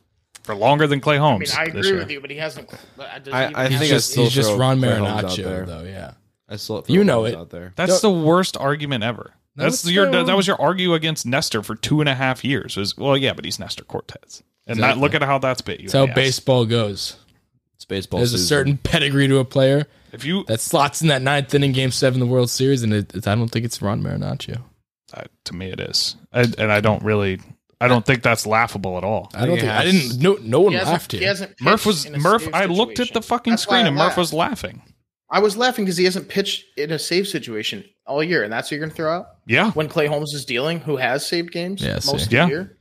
E: for longer than Clay
F: I
E: Holmes.
F: mean, I agree
E: year.
F: with you, but he hasn't. does he
D: I- I
F: have-
C: he's
D: think
C: just he's just Ron
D: Clay
C: Marinaccio though. Yeah.
D: I still
C: You know it.
D: out there.
E: That's the worst argument ever.
C: No,
E: That's
C: it's
E: your
C: still-
E: that was your argue against Nestor for two and a half years. Was well, yeah, but he's Nestor Cortes, and that, look at how that's bit you.
C: That's how
E: ass.
C: baseball goes.
D: It's baseball.
C: There's a certain pedigree to a player
E: If you
C: that slots in that ninth inning, Game Seven of the World Series, and it, it- I don't think it's Ron Marinaccio.
E: uh, to me, it is, I, and I don't really, I don't think that's laughable at all.
C: I don't
D: it
C: think I didn't. No, no one
F: He hasn't-
C: laughed
F: he
C: here.
F: hasn't
E: Murph was
F: in
E: Murph. I looked at the fucking
F: That's
E: screen and Murph was laughing.
F: I was laughing because he hasn't pitched in a save situation all year, and that's what you're going to throw out
E: Yeah,
F: when Clay Holmes is dealing, who has saved games
C: Yeah,
F: most
C: see.
F: of
E: Yeah.
F: the year.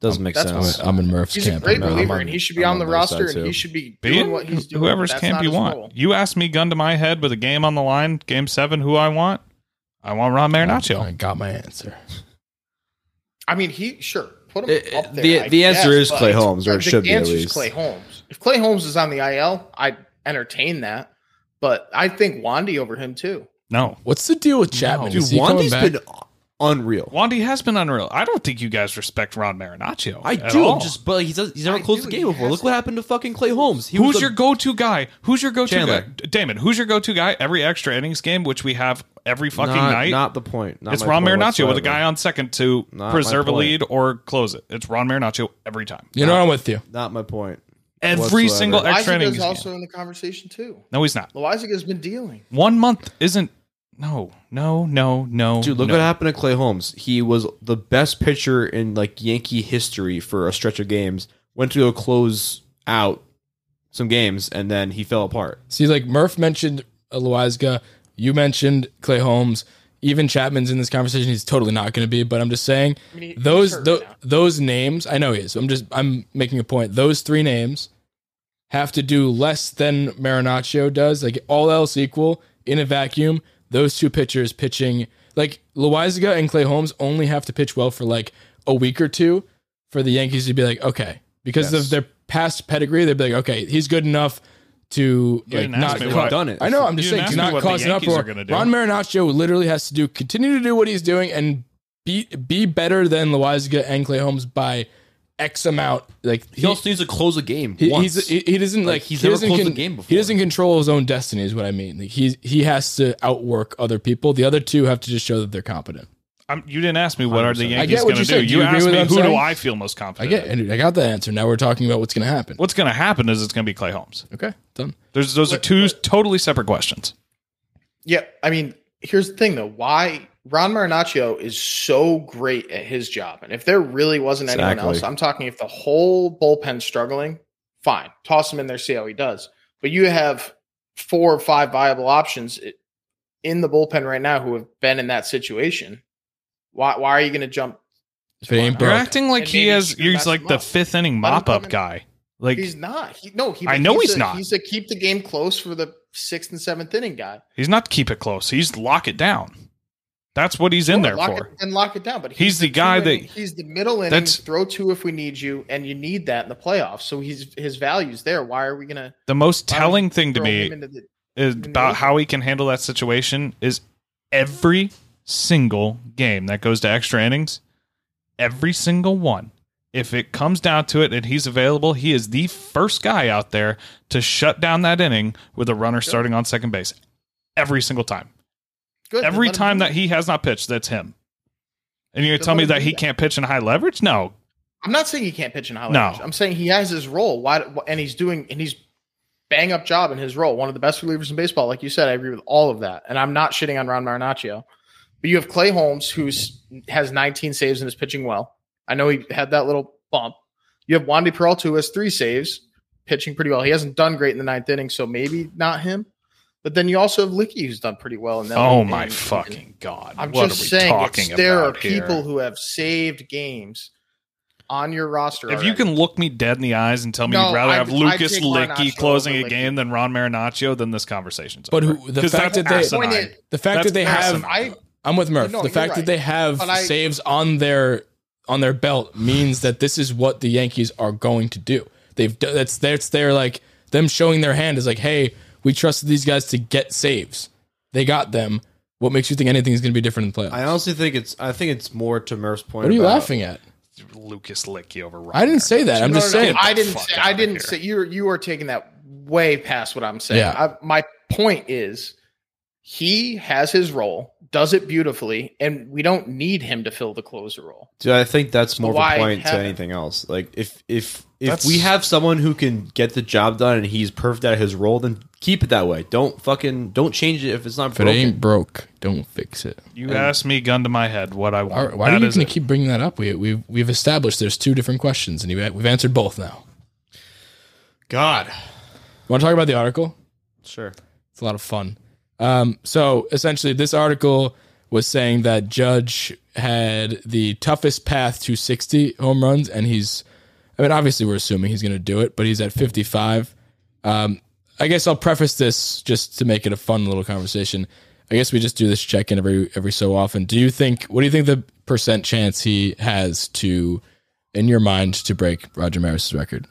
D: doesn't make
F: That's
D: sense.
C: I'm in Murph's
F: He's a
C: camp.
F: great
C: on that.
D: I'm on-
F: and he should be
D: I'm
F: on the roster, and he should be
E: Be
F: doing
E: it.
F: what he's doing.
E: Whoever's camp you want.
F: role.
E: You asked me gun to my head with a game on the line, game seven. Who I want? I want Ron Marinaccio.
C: I got my answer.
F: I mean, he sure put him
D: It-
F: up there.
D: the-
F: I
D: the answer
F: guess,
D: is Clay Holmes, or it should be at least.
F: Clay Holmes. If Clay Holmes is on the IL, I'd entertain that. But I think Wandy over him too.
E: No,
C: What's the deal with Chapman?
D: Dude,
C: Is he coming
D: Wandy's
C: back?
D: been unreal.
E: Wandy has been unreal. I don't think you guys respect Ron Marinaccio.
D: I
E: at
D: do.
E: all.
D: I'm just, but he's he's never
F: I
D: closed
F: do,
D: the game before. Look what happened to fucking Clay Holmes. He
E: Who's
D: the-
E: your go-to guy? Who's your go-to
D: Chandler.
E: guy? Damon, who's your go-to guy every extra innings game, which we have every fucking
D: not,
E: night?
D: Not the point. Not
E: it's Ron
D: point
E: Marinaccio with a guy on second to
D: Not
E: preserve a lead or close it. It's Ron Marinaccio every time.
C: You know, I'm with you.
D: Not my point.
E: Every
D: Whatsoever.
E: single extra innings
F: Loaisiga
E: game.
F: also in the conversation too.
E: No, he's not.
F: Loaisiga has been dealing.
E: One month isn't. No, no, no, no.
D: Dude, look
E: no.
D: what happened to Clay Holmes. He was the best pitcher in like Yankee history for a stretch of games. Went to go close out some games, and then he fell apart.
C: See, like Murph mentioned Loaisiga, you mentioned Clay Holmes, even Chapman's in this conversation. He's totally not going to be, but I'm just saying
F: I mean, he-
C: those
F: hurt
C: those names. I know he is. I'm just I'm making a point. Those three names have to do less than Marinaccio does. Like all else equal in a vacuum, those two pitchers pitching like Loaisiga and Clay Holmes only have to pitch well for like a week or two for the Yankees to be like okay because
D: Yes.
C: of their past pedigree. They'd be like okay, he's good enough to like
E: didn't me
C: cause-
E: what-
D: done it.
C: I know. I'm just saying
E: didn't
C: to
E: ask me
C: not cause an uproar.
E: are gonna do.
C: Ron Marinaccio literally has to do continue to do what he's doing and be be better than Loaisiga and Clay Holmes by X amount. Like
D: He, also needs to close a game
C: he,
D: once.
C: he's, he, he doesn't like,
D: Like, he's
C: he
D: never
C: doesn't
D: closed a game before.
C: He doesn't control his own destiny. Is what I mean. Like he he has to outwork other people. The other two have to just show that they're competent.
E: I'm, you didn't ask me what are the
D: 100%.
C: I
E: Yankees
C: get what
E: going to
C: you
E: do.
C: said. Do
E: You,
C: you
E: asked me
C: what I'm
E: who do? I feel most confident.
C: I get.
E: in.
C: I got the answer. Now we're talking about what's going to happen.
E: What's going to happen is it's going to be Clay Holmes.
C: Okay, done.
E: There's those are two totally separate questions.
F: Yeah, I mean, here's the thing though. Why Ron Marinaccio is so great at his job, and if there really wasn't anyone else, I'm talking if the whole bullpen's struggling, fine, toss him in there, see how he does. But you have four or five viable options in the bullpen right now who have been in that situation. Why why are you going to jump?
E: You're acting like
F: And
E: he
F: maybe
E: has.
F: you
E: He's like the
F: up.
E: fifth inning mop up guy. Like
F: he's not. He, no, he,
E: I know he's
F: a-
E: not.
F: He's a keep the game close for the sixth and seventh inning guy.
E: he's not keep it close. He's lock it down. That's what he's in
F: Sure,
E: there for.
F: it, and lock it down. But
E: He's the guy
F: two
E: that-
F: inning- he's the middle inning.
E: That's-
F: Throw two if we need you, and you need that in the playoffs. So he's his value's there. Why are we gonna
E: The most
F: why are we
E: telling thing to me
F: the-
E: is about how he can handle that situation is every single game that goes to extra innings, every single one. If it comes down to it and he's available, he is the first guy out there to shut down that inning with a runner starting on second base. Every single time.
F: Good,
E: Every time that he has not pitched, that's him. And you're tell me that he
F: that.
E: can't pitch in high leverage? No.
F: I'm not saying he can't pitch in high
E: No.
F: leverage. I'm saying he has his role. Why? And he's doing and he's bang up job in his role. One of the best relievers in baseball, like you said. I agree with all of that. And I'm not shitting on Ron Marinaccio, but you have Clay Holmes who's has 19 saves and is pitching well. I know he had that little bump. You have Wandy Peralta who has three saves, pitching pretty well. He hasn't done great in the ninth inning, so maybe not him. But then you also have Licky who's done pretty well in that.
E: Oh my
F: inning.
E: fucking god.
F: I'm
E: what
F: just
E: are we
F: saying,
E: talking
F: it's- there are
E: about here?
F: people who have saved games on your roster.
E: If you can look me dead in the eyes and tell me
F: No,
E: you'd rather
F: I'd-
E: have
F: I'd
E: Lucas
F: take
E: Licky closing a
F: Licky.
E: game than Ron Marinaccio, then this conversation's
C: But
E: over.
C: who- the
E: 'Cause
C: fact
E: that's
C: that they-
E: asinine.
C: The fact
E: That's
C: that they have.
F: I-
C: I'm with Murph.
F: No,
C: the fact
F: right.
C: that they have
F: I-
C: saves on their on their belt means that this is what the Yankees are going to do. They've that's that's their like them showing their hand is like, hey, we trusted these guys to get saves. They got them. What makes you think anything is going to be different in the playoffs?
D: I honestly think it's. I think it's more to Murph's point.
C: what are you
D: about-
C: laughing at?
E: Lucas Licky over Ron
C: I didn't say that. I'm
F: No,
C: just
F: no, no,
C: saying.
F: I didn't. Say, I didn't
E: here.
F: say you. Are, you are taking that way past what I'm saying.
C: Yeah.
F: I, my point is, he has his role, does it beautifully, and we don't need him to fill the closer role.
D: Dude, I think that's more of
F: why
D: a point to
F: him?
D: anything else. Like if if if
E: That's-
D: we have someone who can get the job done and he's perfect at his role, then keep it that way. Don't fucking don't change it if it's not
C: If it
D: broken.
C: ain't broke, don't fix it.
E: You asked me, gun to my head, what I
C: Why,
E: want.
C: why
E: That
C: are you
E: is
C: going to
E: it.
C: keep bringing that up? We, we've we've established there's two different questions, and you, we've answered both now.
D: God.
C: Want to talk about the article?
D: Sure.
C: It's a lot of fun. Um, so essentially, this article was saying that Judge had the toughest path to 60 home runs, and he's, I mean, obviously, we're assuming he's going to do it, but he's at 55. Um, I guess I'll preface this just to make it a fun little conversation. I guess we just do this check in every every so often. Do you think? What do you think the percent chance he has to, in your mind, to break Roger Maris's record?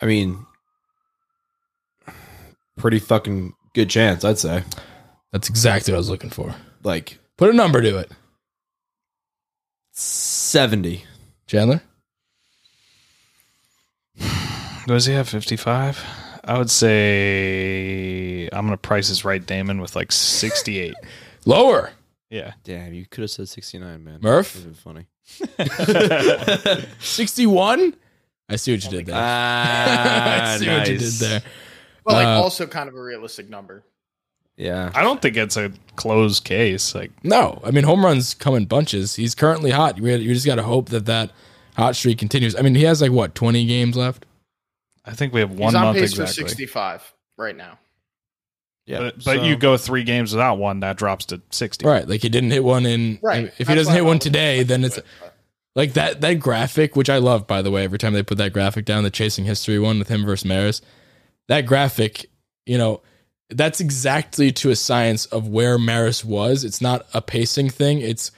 D: I mean, pretty fucking good chance, I'd say.
C: That's exactly what I was looking for.
D: Like
C: Put a number to it,
D: seventy.
C: Chandler.
E: Does he have 55? I would say I'm going to price his right Damon with like 68.
C: Lower.
E: yeah.
D: Damn, you could have said sixty nine, man.
C: Murph?
D: That would've been funny.
C: 61? I see what you did there.
D: Ah,
C: I see what you did there.
F: But like,
C: Uh,
F: also kind of a realistic number.
D: Yeah.
E: I don't think it's a closed case. Like,
C: No, I mean home runs come in bunches. He's currently hot. You you just got to hope that that hot streak continues. I mean, he has like what twenty games left.
E: I think we have one
F: He's on
E: month
F: pace
E: exactly.
F: for 65 right now.
D: Yeah.
E: But, but
D: so-
E: you go three games without one, that drops to 60.
C: Right, like he didn't hit one in.
F: Right.
C: If he
F: That's
C: doesn't hit one today, then it's
F: it,
C: like that that graphic, which I love by the way. Every time they put that graphic down, the chasing history one with him versus Maris, that graphic, you know, that's exactly to a science of where Maris was. It's not a pacing thing. It's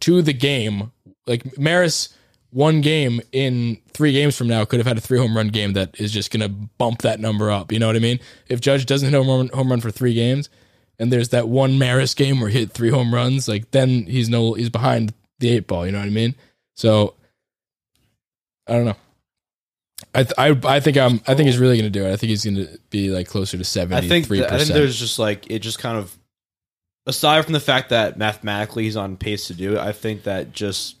C: to the game. Like Maris, one game in three games from now could have had a three home run game that is just going to bump that number up. You know what I mean? If Judge doesn't hit a home run, home run for three games, and there's that one Maris game where he hit three home runs, like then he's no he's behind the eight ball. You know what I mean? So I don't know. I th- I I think I'm I think he's really going to do it. I think he's going to be like closer to
D: I
C: seventy
D: think
C: three
D: I think there's just like it just kind of aside from the fact that mathematically he's on pace to do it, I think that just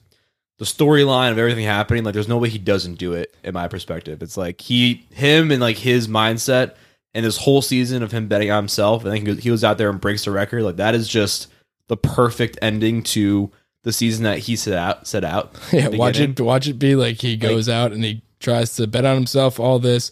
D: the storyline of everything happening, like there's no way he doesn't do it in my perspective. It's like he him and like his mindset and this whole season of him betting on himself, I think he goes- out there and breaks the record. Like that is just the perfect ending to the season that he set out set out.
C: Yeah, watch it. Watch it be like he goes out and he tries to bet on himself. All this,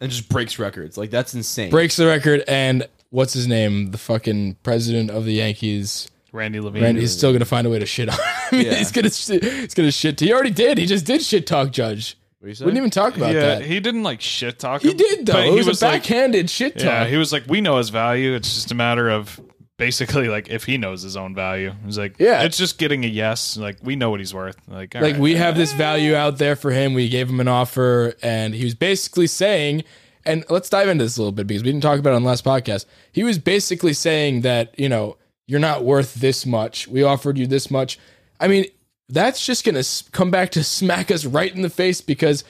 D: and just breaks records. Like that's insane.
C: breaks the record, and what's his name? The fucking president of the Yankees.
E: Randy Levine.
C: Randy is still gonna find a way to shit on him.
D: Yeah.
C: he's gonna sh- he's gonna shit. He already did. He just did shit talk Judge.
D: What do you say?
C: Wouldn't even talk about
E: yeah,
C: that.
E: he didn't like shit talk.
C: He
E: him,
C: did though.
E: but
C: It
E: he
C: was, a
E: like,
C: backhanded shit talk.
E: yeah, he was like, we know his value. It's just a matter of basically like if he knows his own value. He's like,
C: Yeah.
E: it's just getting a yes. Like we know what he's worth. Like, all
C: like
E: right.
C: we have this value out there for him. We gave him an offer, and he was basically saying, and let's dive into this a little bit because we didn't talk about it on the last podcast. He was basically saying that you know you're not worth this much. We offered you this much. I mean, that's just gonna come back to smack us right in the face because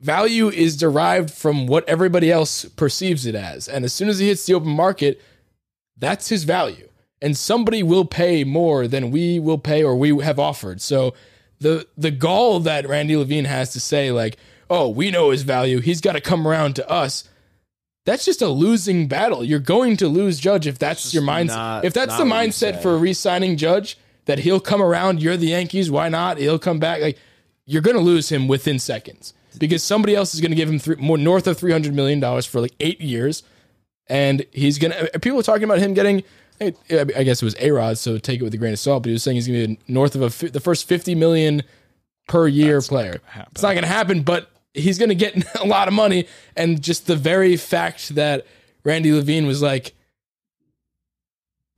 C: value is derived from what everybody else perceives it as, and as soon as he hits the open market, that's his value. And somebody will pay more than we will pay or we have offered. So the the gall that Randy Levine has to say, like, oh, we know his value, he's got to come around to us. That's just a losing battle. You're going to lose Judge if that's your mindset.
D: not-
C: If that's the mindset for re-signing Judge, that he'll come around. You're the Yankees. Why not? He'll come back. Like you're going to lose him within seconds because somebody else is going to give him three, more north of three hundred million dollars for like eight years, and he's going to. Uh, people are talking about him getting. I guess it was A Rod, so take it with a grain of salt. But he was saying he's going to be north of a, the first fifty million per year player. It's not going to happen, but he's going to get a lot of money. And just the very fact that Randy Levine was like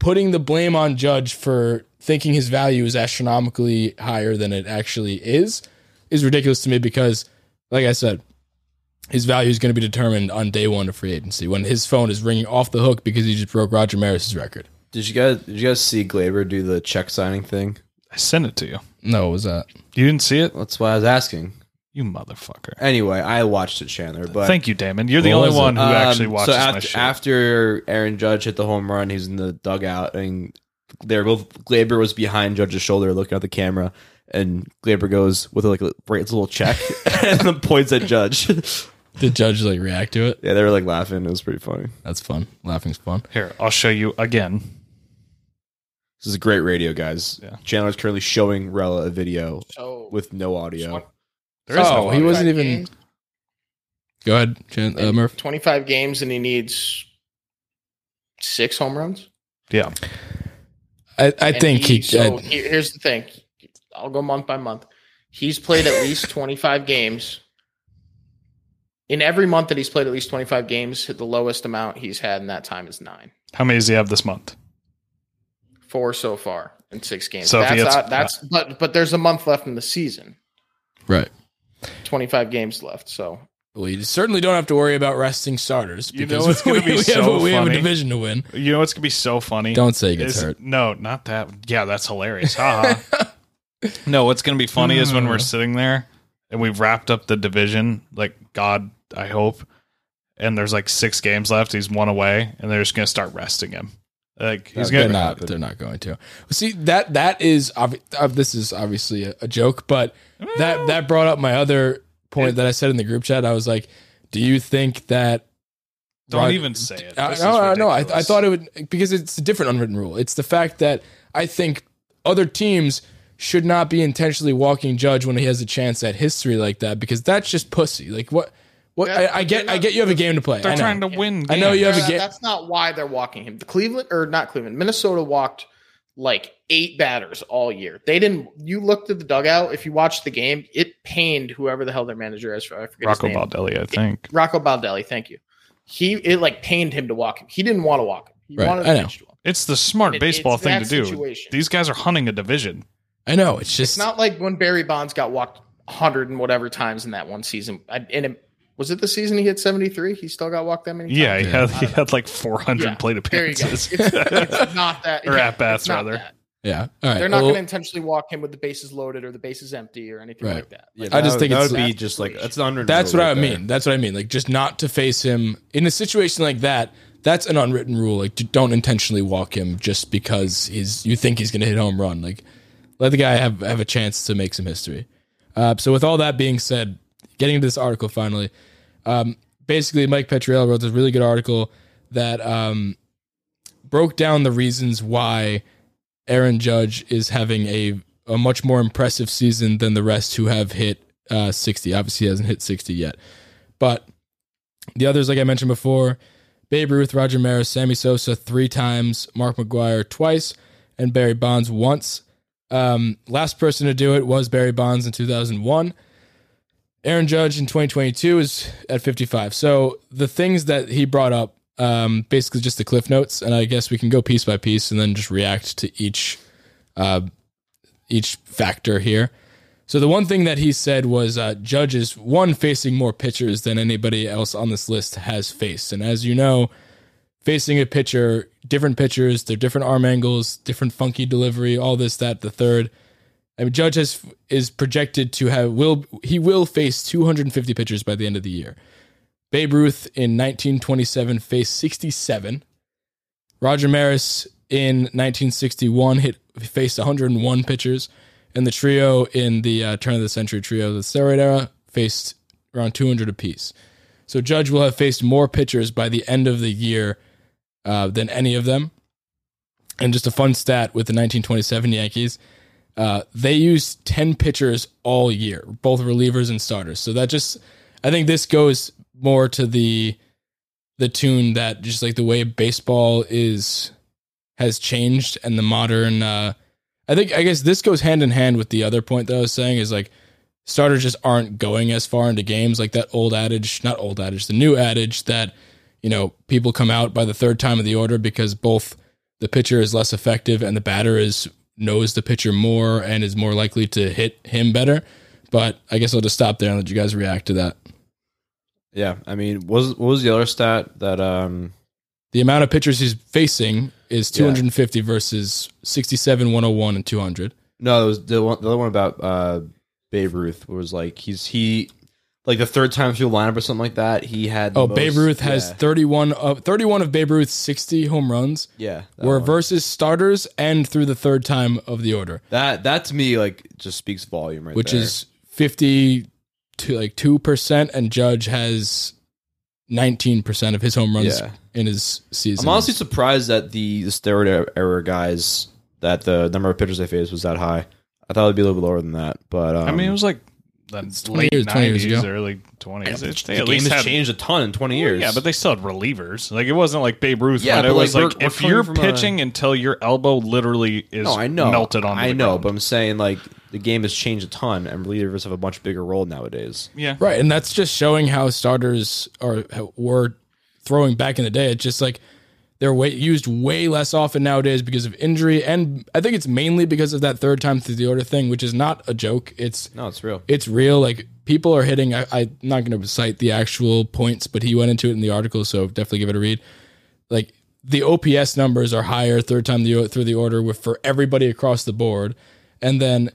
C: putting the blame on Judge for thinking his value is astronomically higher than it actually is is ridiculous to me because, like I said, his value is going to be determined on day one of free agency when his phone is ringing off the hook because he just broke Roger Maris's record.
D: Did you guys did you guys see Gleyber do the check signing thing?
E: I sent it to you.
C: No, what was that?
E: You didn't see it,
D: That's why I was asking.
E: You motherfucker.
D: Anyway, I watched it, Chandler. But
E: Thank you, Damon. You're the
C: What
E: only
C: was it?
E: one who
D: Um,
E: actually watches
D: so
E: my
D: after,
E: shit.
D: after Aaron Judge hit the home run, he's in the dugout, and they're both Gleyber was behind Judge's shoulder, looking at the camera, and Gleyber goes with like a, writes a little check and then points at Judge.
C: Did Judge like react to it?
D: yeah, they were like laughing. It was pretty funny.
C: That's fun. Laughing's fun.
E: Here, I'll show you again.
D: This is a great radio, guys.
E: Yeah.
D: Chandler's currently showing Rella a video
F: So
D: with no audio.
E: There is
C: Oh,
E: no
C: he wasn't even-
F: games-
C: Go ahead, Chan, uh, Murph.
F: 25 games and he needs six home runs.
E: Yeah,
C: I, I think he.
F: So
C: I-
F: here's the thing. I'll go month by month. He's played at least 25 games. In every month that he's played at least 25 games, the lowest amount he's had in that time is nine.
E: how many does he have this month?
F: Four so far in six games.
E: So
F: that's
E: hits-
F: not- that's but but there's a month left in the season.
C: right.
F: 25 games left. So
C: Well, you certainly don't have to worry about resting starters.
E: You know
C: because
E: gonna
C: we,
E: be
C: we have,
E: so
C: a, we have a division to win.
E: You know what's gonna be so funny?
C: Don't say he gets
E: is-
C: hurt.
E: No, not that. Yeah, that's hilarious. Haha. no, what's gonna be funny is when we're hmm. sitting there and we've wrapped up the division. Like God, I hope. And there's like six games left. He's one away, and they're just gonna start resting him. Like he's
C: they're
E: gonna.
C: not. They're not going to. See that that is uh, this is obviously a, a joke, but that that brought up my other point that I said in the group chat. I was like, "Do you think that?"
E: Don't
C: Rod-
E: even say it.
C: No, no, no. I, I thought it would because it's a different unwritten rule. It's the fact that I think other teams should not be intentionally walking Judge when he has a chance at history like that because that's just pussy. Like what? What?
F: Yeah,
C: I, I get. I get. You have a game to play.
E: they're trying to win.
C: I know you have a game.
F: that's not why they're walking him. The Cleveland or not Cleveland, Minnesota walked like eight batters all year. They didn't. You looked at the dugout. If you watched the game, it pained whoever the hell their manager is. I forget
E: Rocco
F: his name.
E: Baldelli, I think.
F: Rocco Baldelli. Thank you. He it like pained him to walk him. He didn't want to walk him. He
C: Right,
F: wanted to
C: I know.
F: pitch to him.
E: It's the smart
F: It-
E: baseball thing to do.
F: situation.
E: These guys are hunting a division.
C: I know. It's just
F: It's not like when Barry Bonds got walked hundred and whatever times in that one season. I, and it, was it the season he hit seventy three? He still got walked that many. times?
E: Yeah, he had he had like 400
F: Yeah,
E: plate
F: There you go.
E: appearances.
F: It's, it's not that.
E: Or
F: yeah,
E: at bats, rather.
F: that.
C: yeah. All right.
F: They're not
C: well,
F: going to intentionally walk him with the bases loaded or the bases empty or anything
C: Right.
F: like that.
D: Yeah,
C: I just
D: that
C: think
D: would-
C: it's-
D: that would be
F: That
D: just like that's an unwritten.
C: That's
D: rule
C: what I
D: there.
C: mean. That's what I mean. Like just not to face him in a situation like that. That's an unwritten rule. Like don't intentionally walk him just because he's you think he's going to hit home run. Like let the guy have have a chance to make some history. Uh, so with all that being said, getting into this article finally, um, basically Mike Petriello wrote this really good article that um, broke down the reasons why Aaron Judge is having a a much more impressive season than the rest who have hit uh, 60. Obviously, he hasn't hit 60 yet, but The others, like I mentioned before, Babe Ruth, Roger Maris, Sammy Sosa three times, Mark McGwire twice, and Barry Bonds once. Um, last person to do it was Barry Bonds in 2001. Aaron Judge in 2022 is at 55. So the things that he brought up, um, basically just the cliff notes, and I guess we can go piece by piece and then just react to each uh, each factor here. So the one thing that he said was uh, Judge is one facing more pitchers than anybody else on this list has faced, and as you know, facing a pitcher, different pitchers, they're different arm angles, different funky delivery, all this, that, the third. I mean, Judge has is projected to have will he will face 250 pitchers by the end of the year. Babe Ruth in 1927 faced 67. Roger Maris in 1961 hit faced 101 pitchers, and the trio in the uh, turn of the century trio, the steroid era, faced around 200 apiece. So Judge will have faced more pitchers by the end of the year uh, than any of them. And just a fun stat with the 1927 Yankees, uh, they use 10 pitchers all year, both relievers and starters. So that just, I think this goes more to the the tune that just like the way baseball is has changed and the modern uh I think I guess this goes hand in hand with the other point that I was saying is like starters just aren't going as far into games like that old adage, not old adage, the new adage that you know, people come out by the third time of the order because both the pitcher is less effective and the batter is knows the pitcher more and is more likely to hit him better. But I guess I'll just stop there and let you guys react to that.
D: Yeah, I mean, was what was the other stat that um
C: The amount of pitchers he's facing is 250 versus 67, 101, and 200.
D: no, it was the one the other one about uh Babe Ruth was like he's he like the third time through the lineup or something like that. He had the
C: Oh,
D: most-
C: Babe Ruth has
D: yeah,
C: 31 of 31 of Babe Ruth's 60 home runs
D: yeah
C: were
D: one.
C: versus starters and through the third time of the order,
D: that that to me like just speaks volume right
C: which
D: there.
C: is 50 to like 2% and Judge has 19% of his home runs
D: Yeah.
C: in his season.
D: I'm honestly surprised that the, the steroid era guys that the number of pitchers they faced was that high. I thought it'd be a little bit lower than that, but um,
E: I mean, it was like the
C: 20
E: late
C: years- 20 years
E: 90s,
C: ago.
E: early 20s. It-
D: the
E: at
D: game
E: least
D: has
E: had
D: changed a ton in 20 years.
E: Yeah, but they still had relievers. Like it wasn't like Babe Ruth.
D: Yeah, but,
E: it
D: like,
E: was
D: we're-
E: like
D: we're
E: if you're
D: from a-
E: pitching until your elbow literally is
D: no, I know,
E: melted on.
D: I know,
E: ground.
D: but I'm saying like the game has changed a ton, and relievers have a much bigger role nowadays.
E: yeah,
C: Right, and that's just showing how starters are were throwing back in the day. It's just like they're way, used way less often nowadays because of injury, and I think it's mainly because of that third time through the order thing, which is not a joke. It's
D: No, it's real.
C: it's real. Like people are hitting. I, I'm not going to cite the actual points, but he went into it in the article, so definitely give it a read. Like the OPS numbers are higher third time the, through the order with for everybody across the board, and then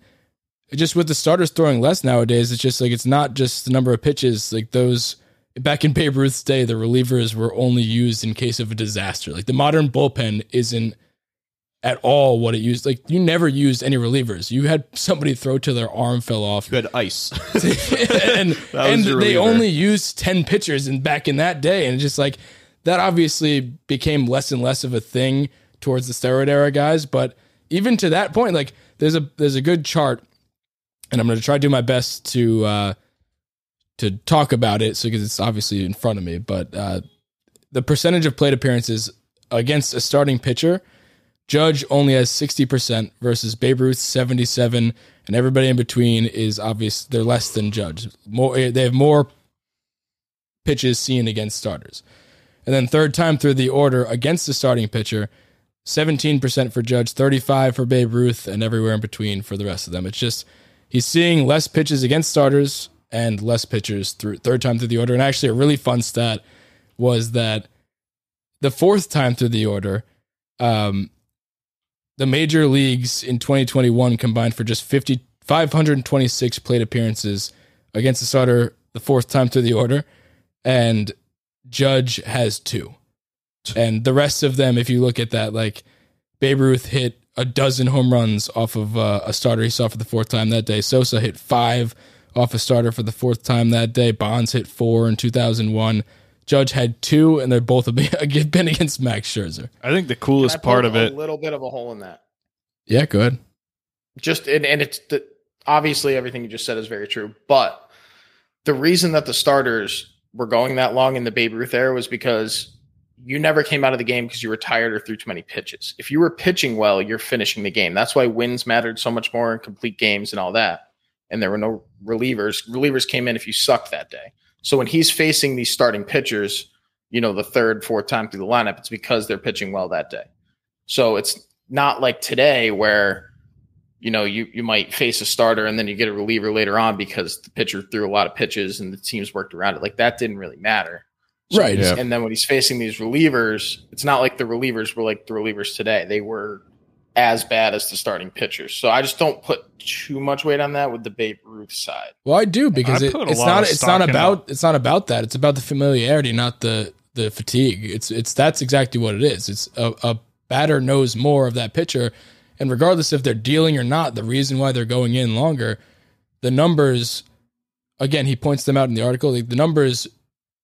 C: just with the starters throwing less nowadays, it's just like it's not just the number of pitches. Like those back in Babe Ruth's day, the relievers were only used in case of a disaster. Like the modern bullpen isn't at all what it used. Like you never used any relievers. You had somebody throw till their arm fell off
D: You had ice.
C: and and they only used 10 pitchers in back in that day and just like that obviously became less and less of a thing towards the steroid era guys but even to that point like there's a there's a good chart and I'm going to try to do my best to uh to talk about it so because it's obviously in front of me but uh the percentage of plate appearances against a starting pitcher Judge only has 60% versus Babe Ruth 77 and everybody in between is obvious they're less than Judge. More they have more pitches seen against starters. And then third time through the order against the starting pitcher, 17% for Judge, 35 for Babe Ruth and everywhere in between for the rest of them. It's just he's seeing less pitches against starters and less pitchers through third time through the order. And actually a really fun stat was that the fourth time through the order um the major leagues in 2021 combined for just 50, 526 plate appearances against the starter the fourth time through the order, and Judge has two. And the rest of them, if you look at that, like Babe Ruth hit a dozen home runs off of uh, a starter he saw for the fourth time that day. Sosa hit five off a starter for the fourth time that day. Bonds hit four in 2001. Judge had two, and they're both been against Max Scherzer.
E: I think the
F: I
E: coolest part
F: poke
E: of it.
F: a little bit of a hole in that.
C: Yeah, good.
F: just and, and it's the obviously everything you just said is very true but the reason that the starters were going that long in the Babe Ruth era was because you never came out of the game because you were tired or threw too many pitches. If you were pitching well, you're finishing the game. That's why wins mattered so much more in complete games and all that. And there were no relievers. Relievers came in if you sucked that day. So when he's facing these starting pitchers, you know, the third, fourth time through the lineup, it's because they're pitching well that day. So it's not like today where you know you you might face a starter and then you get a reliever later on because the pitcher threw a lot of pitches and the teams worked around it. Like that didn't really matter. So
C: Right.
D: Yeah.
F: And then when he's facing these relievers, it's not like the relievers were like the relievers today. They were as bad as the starting pitchers. So I just don't put too much weight on that with the Babe Ruth side.
C: Well, I do because
E: I
C: it, it's not it's not
E: in
C: about it's not about that. It's about the familiarity, not the the fatigue. It's it's that's exactly what it is. It's a, a batter knows more of that pitcher, and regardless if they're dealing or not, the reason why they're going in longer, the numbers. Again, he points them out in the article. Like, the numbers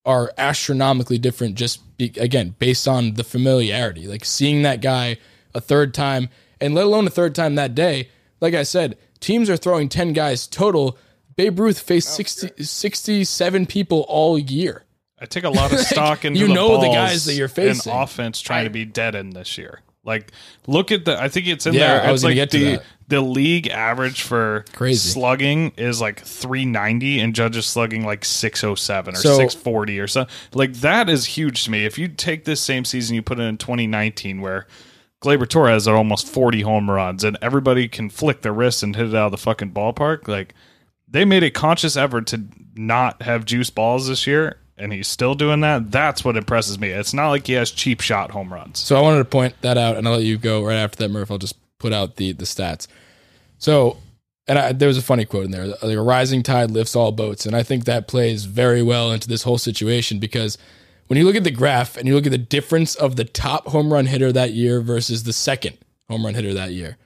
C: are astronomically different. Just be, again based on the familiarity, like seeing that guy a third time, and let alone a third time that day. Like I said, teams are throwing ten guys total. Babe Ruth faced 60, 67 people all year.
E: I take a lot of stock into
C: you
E: the
C: know the guys that you're facing.
E: and offense trying to be dead in this year. Like, look at the. I think it's in
C: Yeah,
E: there.
C: I was gonna
E: like
C: get
E: the
C: that.
E: the league average for
C: Crazy.
E: slugging is like 390, and judges slugging like 607 or
C: So-
E: 640 or something. Like that is huge to me. If you take this same season, you put it in 2019, where Gleyber Torres had almost 40 home runs, and everybody can flick their wrist and hit it out of the fucking ballpark. Like they made a conscious effort to not have juice balls this year, and he's still doing that. That's what impresses me. It's not like he has cheap shot home runs.
C: So I wanted to point that out, and I'll let you go right after that, Murph. I'll just put out the the stats. So, and I, there was a funny quote in there: like a rising tide lifts all boats, and I think that plays very well into this whole situation because when you look at the graph and you look at the difference of the top home run hitter that year versus the second home run hitter that year,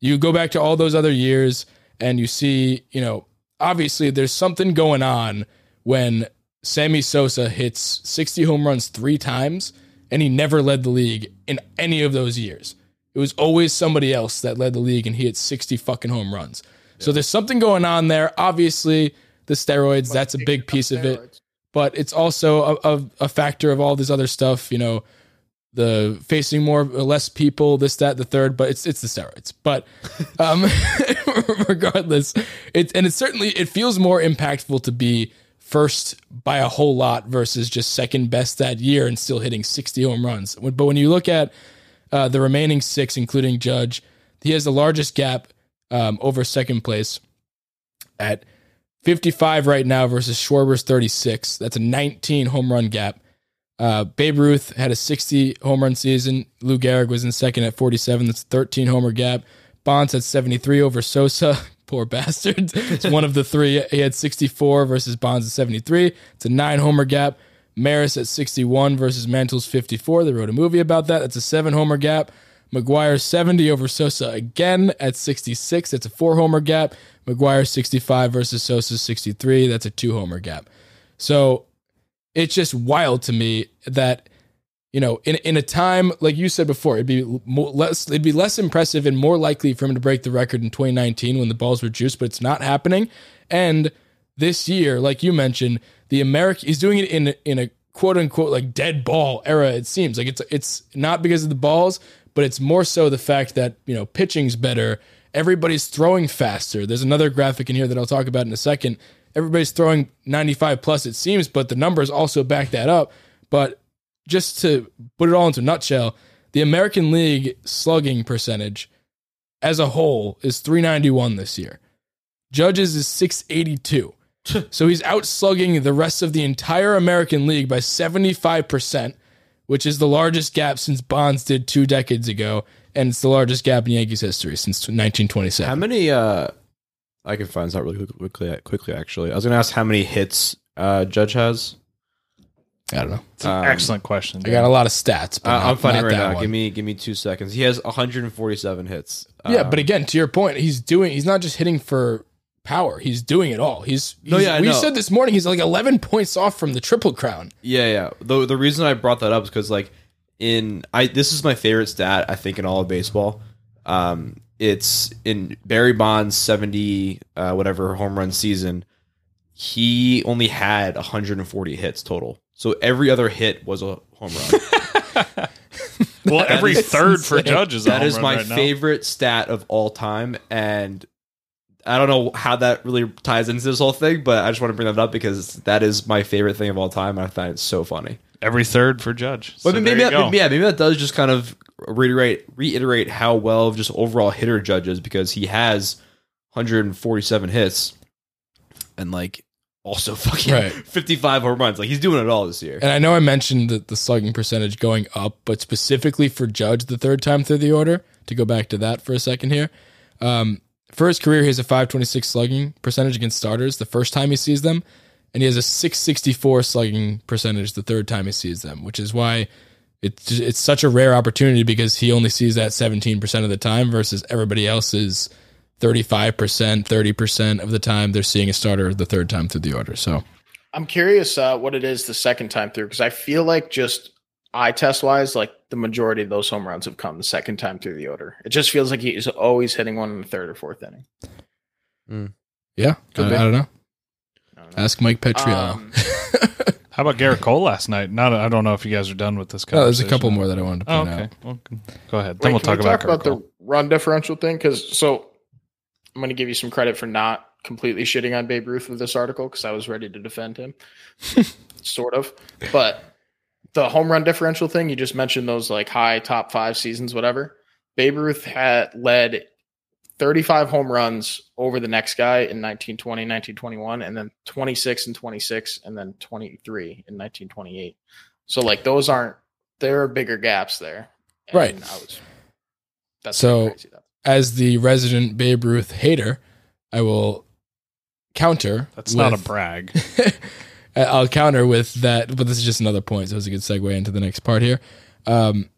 C: you go back to all those other years and you see, you know, obviously there's something going on when Sammy Sosa hits 60 home runs three times and he never led the league in any of those years. It was always somebody else that led the league and he hit 60 fucking home runs. So there's something going on there. Obviously, the steroids, that's a big piece of it but it's also a, a, a factor of all this other stuff. You know, the facing more less people, this, that, the third. But it's it's the steroids. But um, regardless, it and it certainly it feels more impactful to be first by a whole lot versus just second best that year and still hitting sixty home runs. But when you look at uh, the remaining six, including Judge, he has the largest gap um, over second place at 55 right now versus Schwarber's 36. That's a 19 home run gap. Uh, Babe Ruth had a 60 home run season. Lou Gehrig was in second at 47. That's a 13 homer gap. Bonds had 73 over Sosa. Poor bastard. It's one of the three. He had 64 versus Bonds at 73. It's a nine homer gap. Maris at 61 versus Mantle's 54. They wrote a movie about that. That's a seven homer gap. McGwire 70 over Sosa again at 66. That's a four homer gap. McGwire 65 versus Sosa 63. That's a two homer gap. So it's just wild to me that you know in in a time like you said before it'd be more, less it'd be less impressive and more likely for him to break the record in 2019 when the balls were juiced but it's not happening and this year like you mentioned the American he's doing it in in a quote unquote like dead ball era it seems like it's it's not because of the balls but it's more so the fact that you know pitching's better. Everybody's throwing faster. There's another graphic in here that I'll talk about in a second. Everybody's throwing 95 plus it seems but the numbers also back that up. But just to put it all into a nutshell the american league slugging percentage as a whole is 391 this year. Judges is 682 so he's out slugging the rest of the entire american league by 75% which is the largest gap since bonds did two decades ago and it's the largest gap in yankees history since 1927
D: How many? uh I can find this out really quickly. Quickly, actually, I was going to ask how many hits uh Judge has.
C: i don't know
E: It's an
D: Um,
E: excellent question.
C: i got a lot of stats but
D: Uh,
C: not-
D: I'm finding right now.
C: one.
D: Give me, give me two seconds. He has 147 hits.
C: Yeah,
D: Um,
C: but again, to your point, he's doing. He's not just hitting for power. He's doing it all. He's,
D: No, yeah,
C: we said this morning he's like 11 points off from the triple crown.
D: Yeah, yeah. The the reason I brought that up is because like in I this is my favorite stat I think in all of baseball. Um, it's in Barry Bonds seventy uh, whatever home run season. he only had 140 hits total. So every other hit was a home run.
E: Well, every
D: is
E: third for
C: insane.
E: Judge is a
D: that
E: home
D: is
E: run
D: my
E: right now.
D: favorite stat of all time, and I don't know how that really ties into this whole thing, but I just want to bring that up because that is my favorite thing of all time. And I find it so funny.
E: Every third for Judge. So
D: But maybe,
E: there you
D: that,
E: go.
D: yeah, maybe that does just kind of reiterate reiterate how well just overall hitter judges because he has 147 hits and like also fucking
C: Right.
D: 55 home runs. Like he's doing it all this year.
C: And I know I mentioned that the slugging percentage going up, but specifically for Judge the third time through the order, to go back to that for a second here. Um, for his career, he has a 526 slugging percentage against starters the first time he sees them, and he has a 664 slugging percentage the third time he sees them, which is why it's it's such a rare opportunity because he only sees that 17% of the time versus everybody else's 35%, 30% of the time they're seeing a starter the third time through the order. So
F: I'm curious uh, what it is the second time through because I feel like just eye test wise, like the majority of those home runs have come the second time through the order. It just feels like he's always hitting one in the third or fourth inning.
C: yeah, I, I don't know.
F: I don't know.
C: Ask Mike Petriello.
F: Um,
E: How about Gerrit Cole last night? Not, I don't know if you guys are done with this.
C: Oh, there's a couple more that I wanted to
E: Oh, okay.
C: out.
E: Well, go ahead.
F: Wait,
E: then we'll
F: can
E: talk
F: we
E: about,
F: talk about
E: Gerrit
F: the run differential thing because so I'm going to give you some credit for not completely shitting on Babe Ruth with this article because I was ready to defend him, sort of. But the home run differential thing you just mentioned those like high top five seasons, whatever. Babe Ruth had led 35 home runs over the next guy in 1920, 1921, and then 26 and 26, and then 23 in 1928. So like those aren't there are bigger gaps there. And
C: Right.
F: I was, that's
C: So-
F: crazy. That-
C: As the resident Babe Ruth hater, I will counter.
E: That's not a brag.
C: I'll counter with that, but this is just another point, so it's a good segue into the next part here. Um,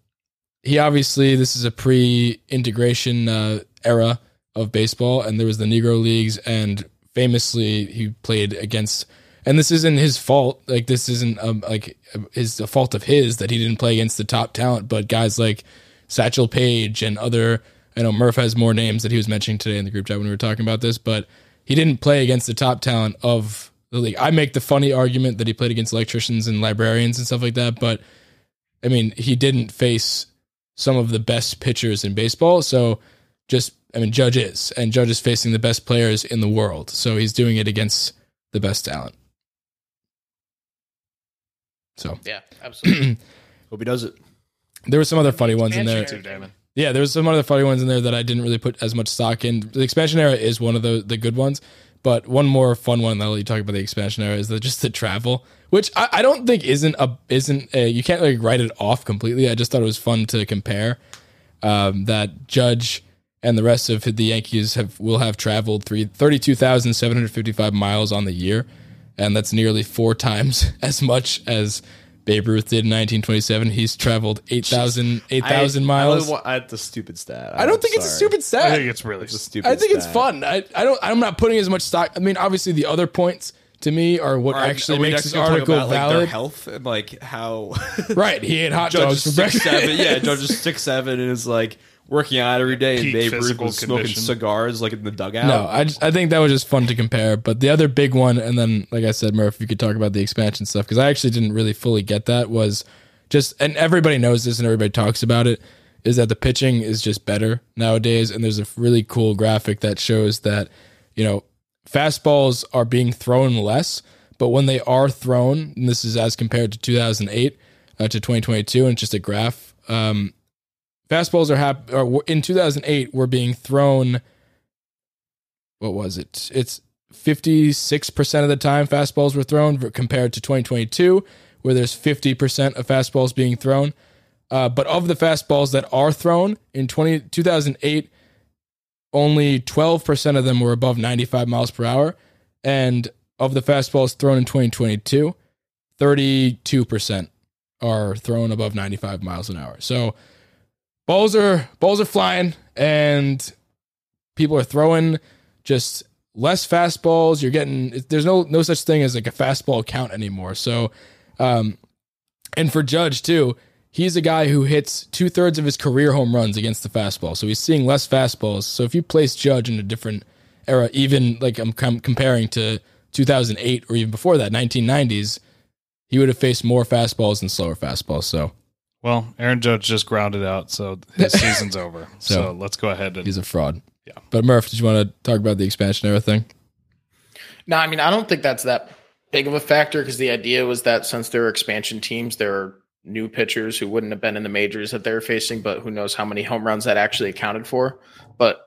C: he obviously this is a pre-integration uh, era of baseball, and there was the Negro leagues, and famously he played against. And this isn't his fault. Like this isn't um, like is a fault of his that he didn't play against the top talent, but guys like Satchel Paige and other. I know Murph has more names that he was mentioning today in the group chat when we were talking about this, but he didn't play against the top talent of the league. I make the funny argument that he played against electricians and librarians and stuff like that, but I mean, he didn't face some of the best pitchers in baseball. So just, I mean, Judge is, and Judge is facing the best players in the world. So he's doing it against the best talent. So
F: Yeah, absolutely.
D: Hope he does it.
C: there were some other funny ones in there.
F: Expansion era.
C: Yeah, there was some other funny ones in there that I didn't really put as much stock in. The expansion era is one of the the good ones, but one more fun one that I'll let you talk about the expansion era is the, just the travel, which I, I don't think isn't a isn't a, you can't like write it off completely. I just thought it was fun to compare um, that Judge and the rest of the Yankees have will have traveled three, 32,755 miles on the year, and that's nearly four times as much as Babe Ruth did in 1927. He's traveled 8,000 8,000
D: I-
C: miles.
D: I, really want, I, that's a stupid stat.
C: I don't think it's a stupid stat.
E: I think it's really
D: It's a stupid.
C: I think it's fun. I, I don't. I'm not putting as much stock. I mean, obviously, the other points to me are what
D: All right,
C: actually
D: are
C: makes this article
D: about, like, their
C: valid.
D: health and like how
C: right? He ate hot dogs for breakfast.
D: seven. Yeah, Judge is six seven and is like working out every day. And
E: Peak
D: Babe Ruth
E: physical
D: was smoking
E: condition.
D: cigars like in the dugout.
C: No, I just, I think that was just fun to compare. But the other big one, and then like I said, Murph, you could talk about the expansion stuff because I actually didn't really fully get that. Was just and everybody knows this and everybody talks about it. Is that the pitching is just better nowadays? And there's a really cool graphic that shows that you know fastballs are being thrown less, but when they are thrown, and this is as compared to 2008 uh, to 2022, and it's just a graph. Um, fastballs are hap- in 2008 were being thrown what was it? It's 56% of the time fastballs were thrown compared to 2022, where there's 50% of fastballs being thrown. Uh, but of the fastballs that are thrown in 20, 2008, only 12% of them were above 95 miles per hour. And of the fastballs thrown in 2022, 32% are thrown above 95 miles an hour. So balls are balls are flying and people are throwing just less fastballs. You're getting there's no no such thing as like a fastball count anymore. So, um, and for Judge too, he's a guy who hits two thirds of his career home runs against the fastball. So he's seeing less fastballs. So if you place Judge in a different era, even like I'm com- comparing to 2008 or even before that, 1990s, he would have faced more fastballs and slower fastballs. So
E: Well, Aaron Judge just grounded out, so his season's over. So,
C: So-
E: let's go ahead and
C: he's a fraud.
E: Yeah.
C: But Murph, did you want to talk about the expansion era thing?
F: No, I mean, I don't think that's that big of a factor because the idea was that since there are expansion teams, there are new pitchers who wouldn't have been in the majors that they're facing, but who knows how many home runs that actually accounted for. But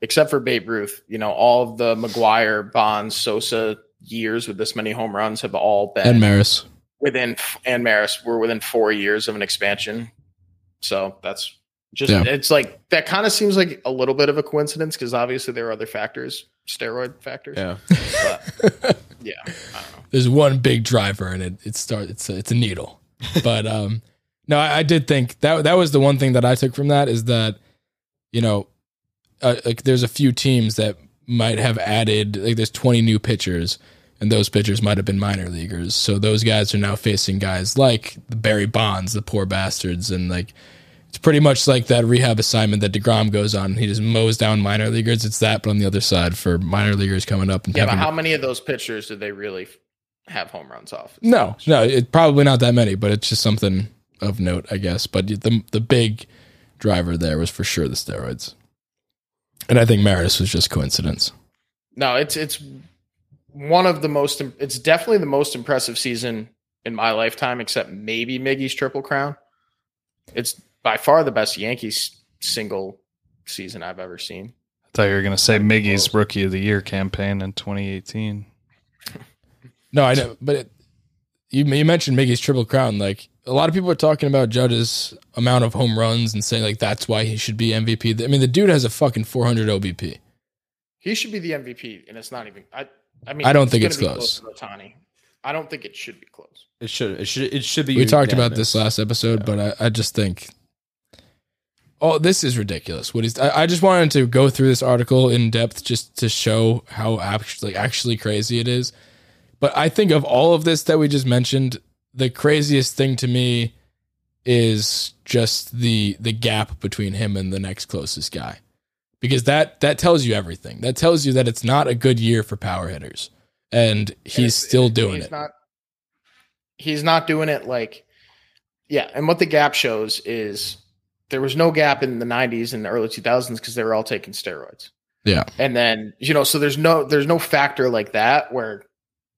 F: except for Babe Ruth, you know, all of the McGwire, Bonds, Sosa years with this many home runs have all been
C: And Maris.
F: Within and Maris were within four years of an expansion. So that's just
C: Yeah.
F: it's like that kind of seems like a little bit of a coincidence because obviously there are other factors, steroid factors.
D: Yeah.
F: But yeah, I don't know.
C: there's one big driver and it it starts it's a, it's a needle but um no I, I did think that that was the one thing that i took from that is that you know uh, like there's a few teams that might have added like there's 20 new pitchers and those pitchers might have been minor leaguers so those guys are now facing guys like the barry bonds the poor bastards and like it's pretty much like that rehab assignment that DeGrom goes on. He just mows down minor leaguers. It's that, but on the other side for minor leaguers coming up and
F: Yeah, but how many of those pitchers did they really have home runs off?
C: No, no, it probably not that many, but it's just something of note, I guess. But the the big driver there was for sure the steroids, and I think Maris was just coincidence.
F: No, it's it's one of the most. It's definitely the most impressive season in my lifetime, except maybe Miggy's triple crown. It's by far the best Yankees single season I've ever seen.
E: I thought you were going to say Miggy's Rookie of the Year campaign in 2018.
C: No, I know, but it, you you mentioned Miggy's triple crown. Like a lot of people are talking about Judge's amount of home runs and saying like that's why he should be MVP. I mean, the dude has a fucking 400 OBP.
F: He should be the MVP, and it's not even. I. I mean,
C: I don't think it's
F: be
C: close.
F: to Ohtani. I don't think it should be close.
D: It should. It should. It should be.
C: We talked about this last episode, but I, I just think, oh, this is ridiculous. What he's, I, I just wanted to go through this article in depth just to show how actually, actually crazy it is. But I think of all of this that we just mentioned, the craziest thing to me is just the the gap between him and the next closest guy, because that that tells you everything. That tells you that it's not a good year for power hitters, and he's
F: And
C: still doing
F: he's
C: it.
F: Not, he's not doing it like, yeah. And what the gap shows is there was no gap in the '90s and the early 2000s because they were all taking steroids.
C: Yeah.
F: And then you know, so there's no there's no factor like that where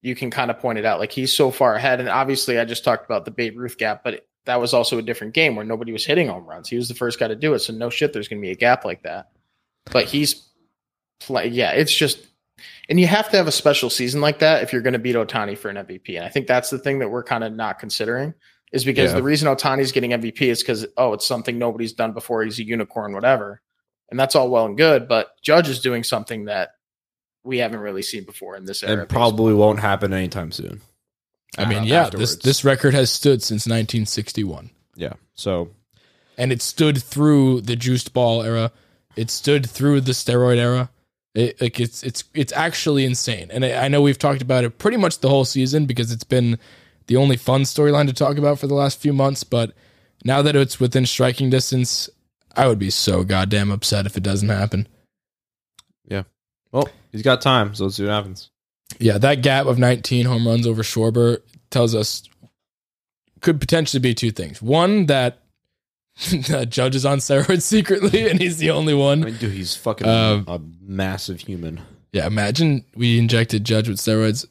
F: you can kind of point it out. Like he's so far ahead, and obviously I just talked about the Babe Ruth gap, but that was also a different game where nobody was hitting home runs. He was the first guy to do it, so no shit, there's going to be a gap like that. But he's play, yeah, it's just, and you have to have a special season like that if you're going to beat Ohtani for an MVP. And I think that's the thing that we're kind of not considering is because
D: Yeah.
F: the reason Ohtani's getting MVP is because oh, it's something nobody's done before. He's a unicorn, whatever, and that's all well and good. But Judge is doing something that we haven't really seen before in this era.
D: and
F: of
D: probably won't happen anytime soon.
C: I mean,
D: Uh,
C: yeah,
D: afterwards.
C: this this record has stood since 1961.
D: Yeah. So
C: and it stood through the juiced ball era. It stood through the steroid era. It, like it's it's it's actually insane. And I, I know we've talked about it pretty much the whole season because it's been the only fun storyline to talk about for the last few months. But now that it's within striking distance, I would be so goddamn upset if it doesn't happen. Yeah.
D: Well, he's got time, so let's see what happens.
C: Yeah, that gap of 19 home runs over Schwarber tells us could potentially be two things. One that Judge is on steroids secretly, and he's the only
D: I
C: one.
D: mean, dude, he's fucking
C: Uh,
D: a massive human.
C: Yeah, imagine we injected Judge with steroids.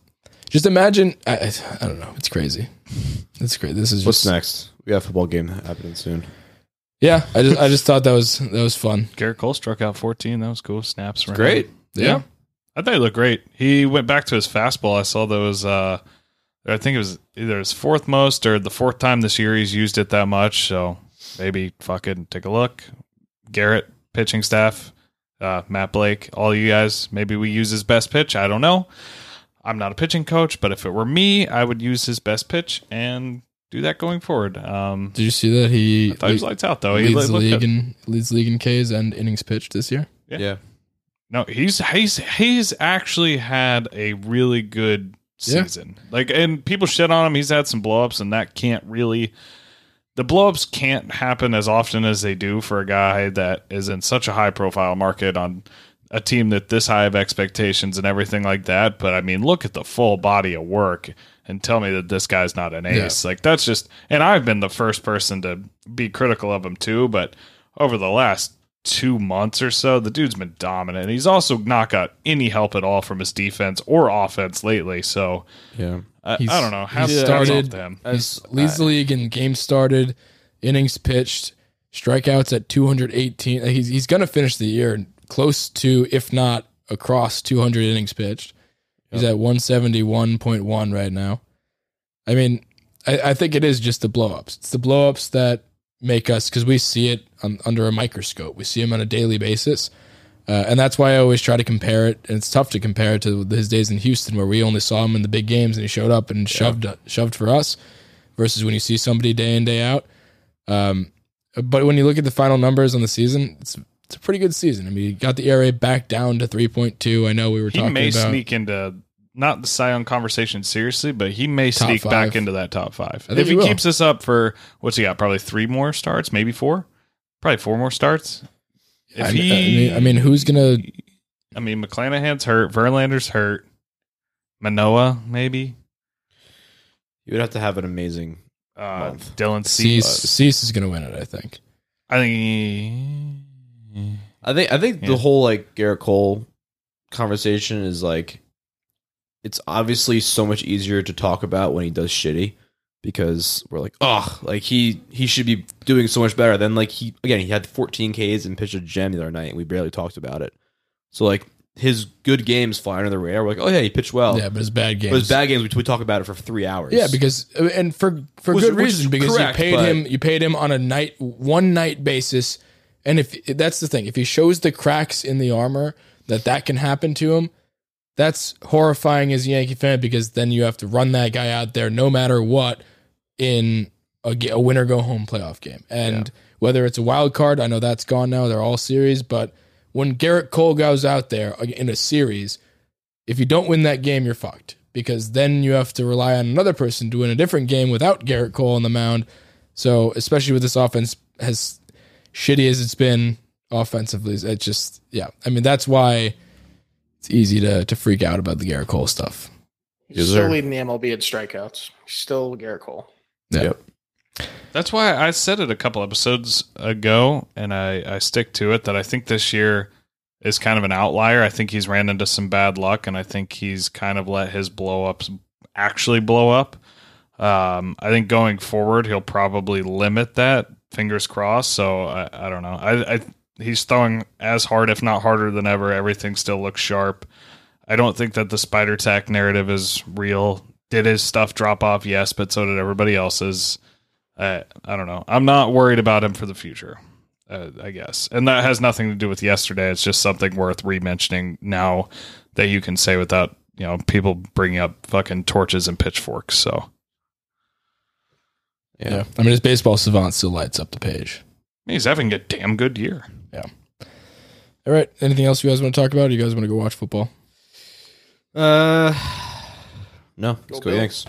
C: Just imagine. I, I, I don't know. It's crazy. It's great. This is
D: What's
C: just
D: next? We have a football game happening soon.
C: yeah. I just I just thought that was that was fun.
E: Gerrit Cole struck out 14. That was cool. Snaps. for him.
D: Great.
C: Yeah.
E: I thought he looked great. He went back to his fastball. I saw those. Uh, I think it was either his fourth most or the fourth time this year he's used it that much. So maybe fuck fucking take a look. Gerrit, pitching staff, uh, Matt Blake, all you guys. Maybe we use his best pitch. I don't know. I'm not a pitching coach, but if it were me, I would use his best pitch and do that going forward. Um,
C: Did you see that he,
E: I thought he was lights out though. He
C: leads the league in leads league in Ks and innings pitched this year?
E: Yeah.
D: Yeah.
E: No, he's he's he's actually had a really good
C: Yeah.
E: season. Like, and people shit on him. He's had some blowups, and that can't really. The blowups can't happen as often as they do for a guy that is in such a high profile market on a team that this high of expectations and everything like that. But I mean, look at the full body of work and tell me that this guy's not an ace. Like that's just, and I've been the first person to be critical of him too. But over the last two months or so, the dude's been dominant. And he's also not got any help at all from his defense or offense lately. So
D: Yeah.
E: I,
C: He's-
E: I don't know.
C: he
E: Hats hats
C: started-
E: off to him.
C: He's uh, leads the league in games started, innings pitched, strikeouts at 218. He's he's going to finish the year close to, if not across 200 innings pitched. He's at 171.1 right now. I mean, I, I think it is just the blowups. It's the blowups that make us because we see it on, under a microscope. We see him on a daily basis. Uh, and that's why I always try to compare it. And it's tough to compare it to his days in Houston, where we only saw him in the big games and he showed up and shoved shoved for us, versus when you see somebody day in day out. Um, but when you look at the final numbers on the season, it's it's a pretty good season. I mean, he got the ERA back down to three point two. I know we were
E: He
C: talking He
E: may
C: about.
E: sneak into not the Cy Young conversation seriously, but he may sneak
C: five.
E: back into that top five. If
C: he
E: he keeps this up for what's he got? Probably three more starts, maybe four, probably four more starts. If
C: I,
E: he,
C: I mean, I mean, who's gonna?
E: I mean, McClanahan's hurt, Verlander's hurt, Manoah maybe,
D: You would have to have an amazing.
E: uh,
D: Month.
E: Dylan
C: Cease,
E: Cease.
C: Cease is gonna win it. I think.
E: I think he,
D: I think I think
E: Yeah.
D: the whole like Gerrit Cole conversation is like it's obviously so much easier to talk about when he does shitty because we're like, oh, like he he should be doing so much better. Then like he again he had 14 Ks and pitched a gem the other night and we barely talked about it. So like his good games fly under the radar. We're like, oh yeah, he pitched well.
C: yeah, but his bad games.
D: But his bad games, we, we talk about it for three hours.
C: Yeah, because and for for
D: Which-
C: good
D: which is
C: reason because
D: correct,
C: you paid
D: but-
C: him you paid him on a night one night basis, and if that's the thing, if he shows the cracks in the armor that that can happen to him, that's horrifying as a Yankee fan because then you have to run that guy out there no matter what in a, ga- a winner go home playoff game, and whether it's a wild card, I know that's gone now. They're all series, but when Gerrit Cole goes out there in a series, if you don't win that game, you're fucked because then you have to rely on another person to win a different game without Gerrit Cole on the mound. So, especially with this offense as shitty as it's been offensively, it just yeah. I mean, that's why it's easy to to freak out about the Gerrit Cole stuff.
F: He's
D: Yes,
F: still leading the MLB in strikeouts. Still Garrett Cole.
C: Yeah.
D: Yep.
E: That's why I said it a couple episodes ago, and I, I stick to it that I think this year is kind of an outlier. I think he's ran into some bad luck, and I think he's kind of let his blow ups actually blow up. Um, I think going forward, he'll probably limit that. Fingers crossed. So I, I don't know. I, I he's throwing as hard, if not harder than ever. Everything still looks sharp. I don't think that the spider tack narrative is real. Did his stuff drop off? Yes, but so did everybody else's. I, I don't know. I'm not worried about him for the future, uh, I guess. And that has nothing to do with yesterday. It's just something worth re-mentioning now that you can say without, you know, people bringing up fucking torches and pitchforks. So
D: Yeah.
C: Yeah, I mean, his baseball savant still lights up the page.
E: he's having a damn good year. Yeah.
C: All right, anything else you guys want to talk about? Or you guys want to go watch football?
D: Uh, no. Let's
F: Go
D: go
F: Bills.
D: Yanks.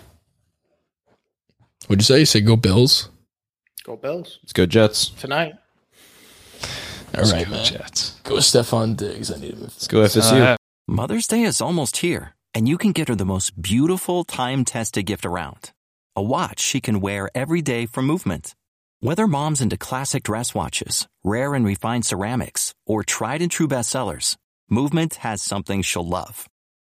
C: What'd you say? You say go Bills?
F: Go Bills
D: Let's go Jets.
F: tonight.
C: All right,
E: Go
C: man.
E: Jets.
C: Go Stefon Diggs. I need him.
D: Let's go FSU.
E: Uh,
G: Mother's Day is almost here, and you can get her the most beautiful time tested gift around a watch she can wear every day from movement. Whether mom's into classic dress watches, rare and refined ceramics, or tried and true bestsellers, Movement has something she'll love.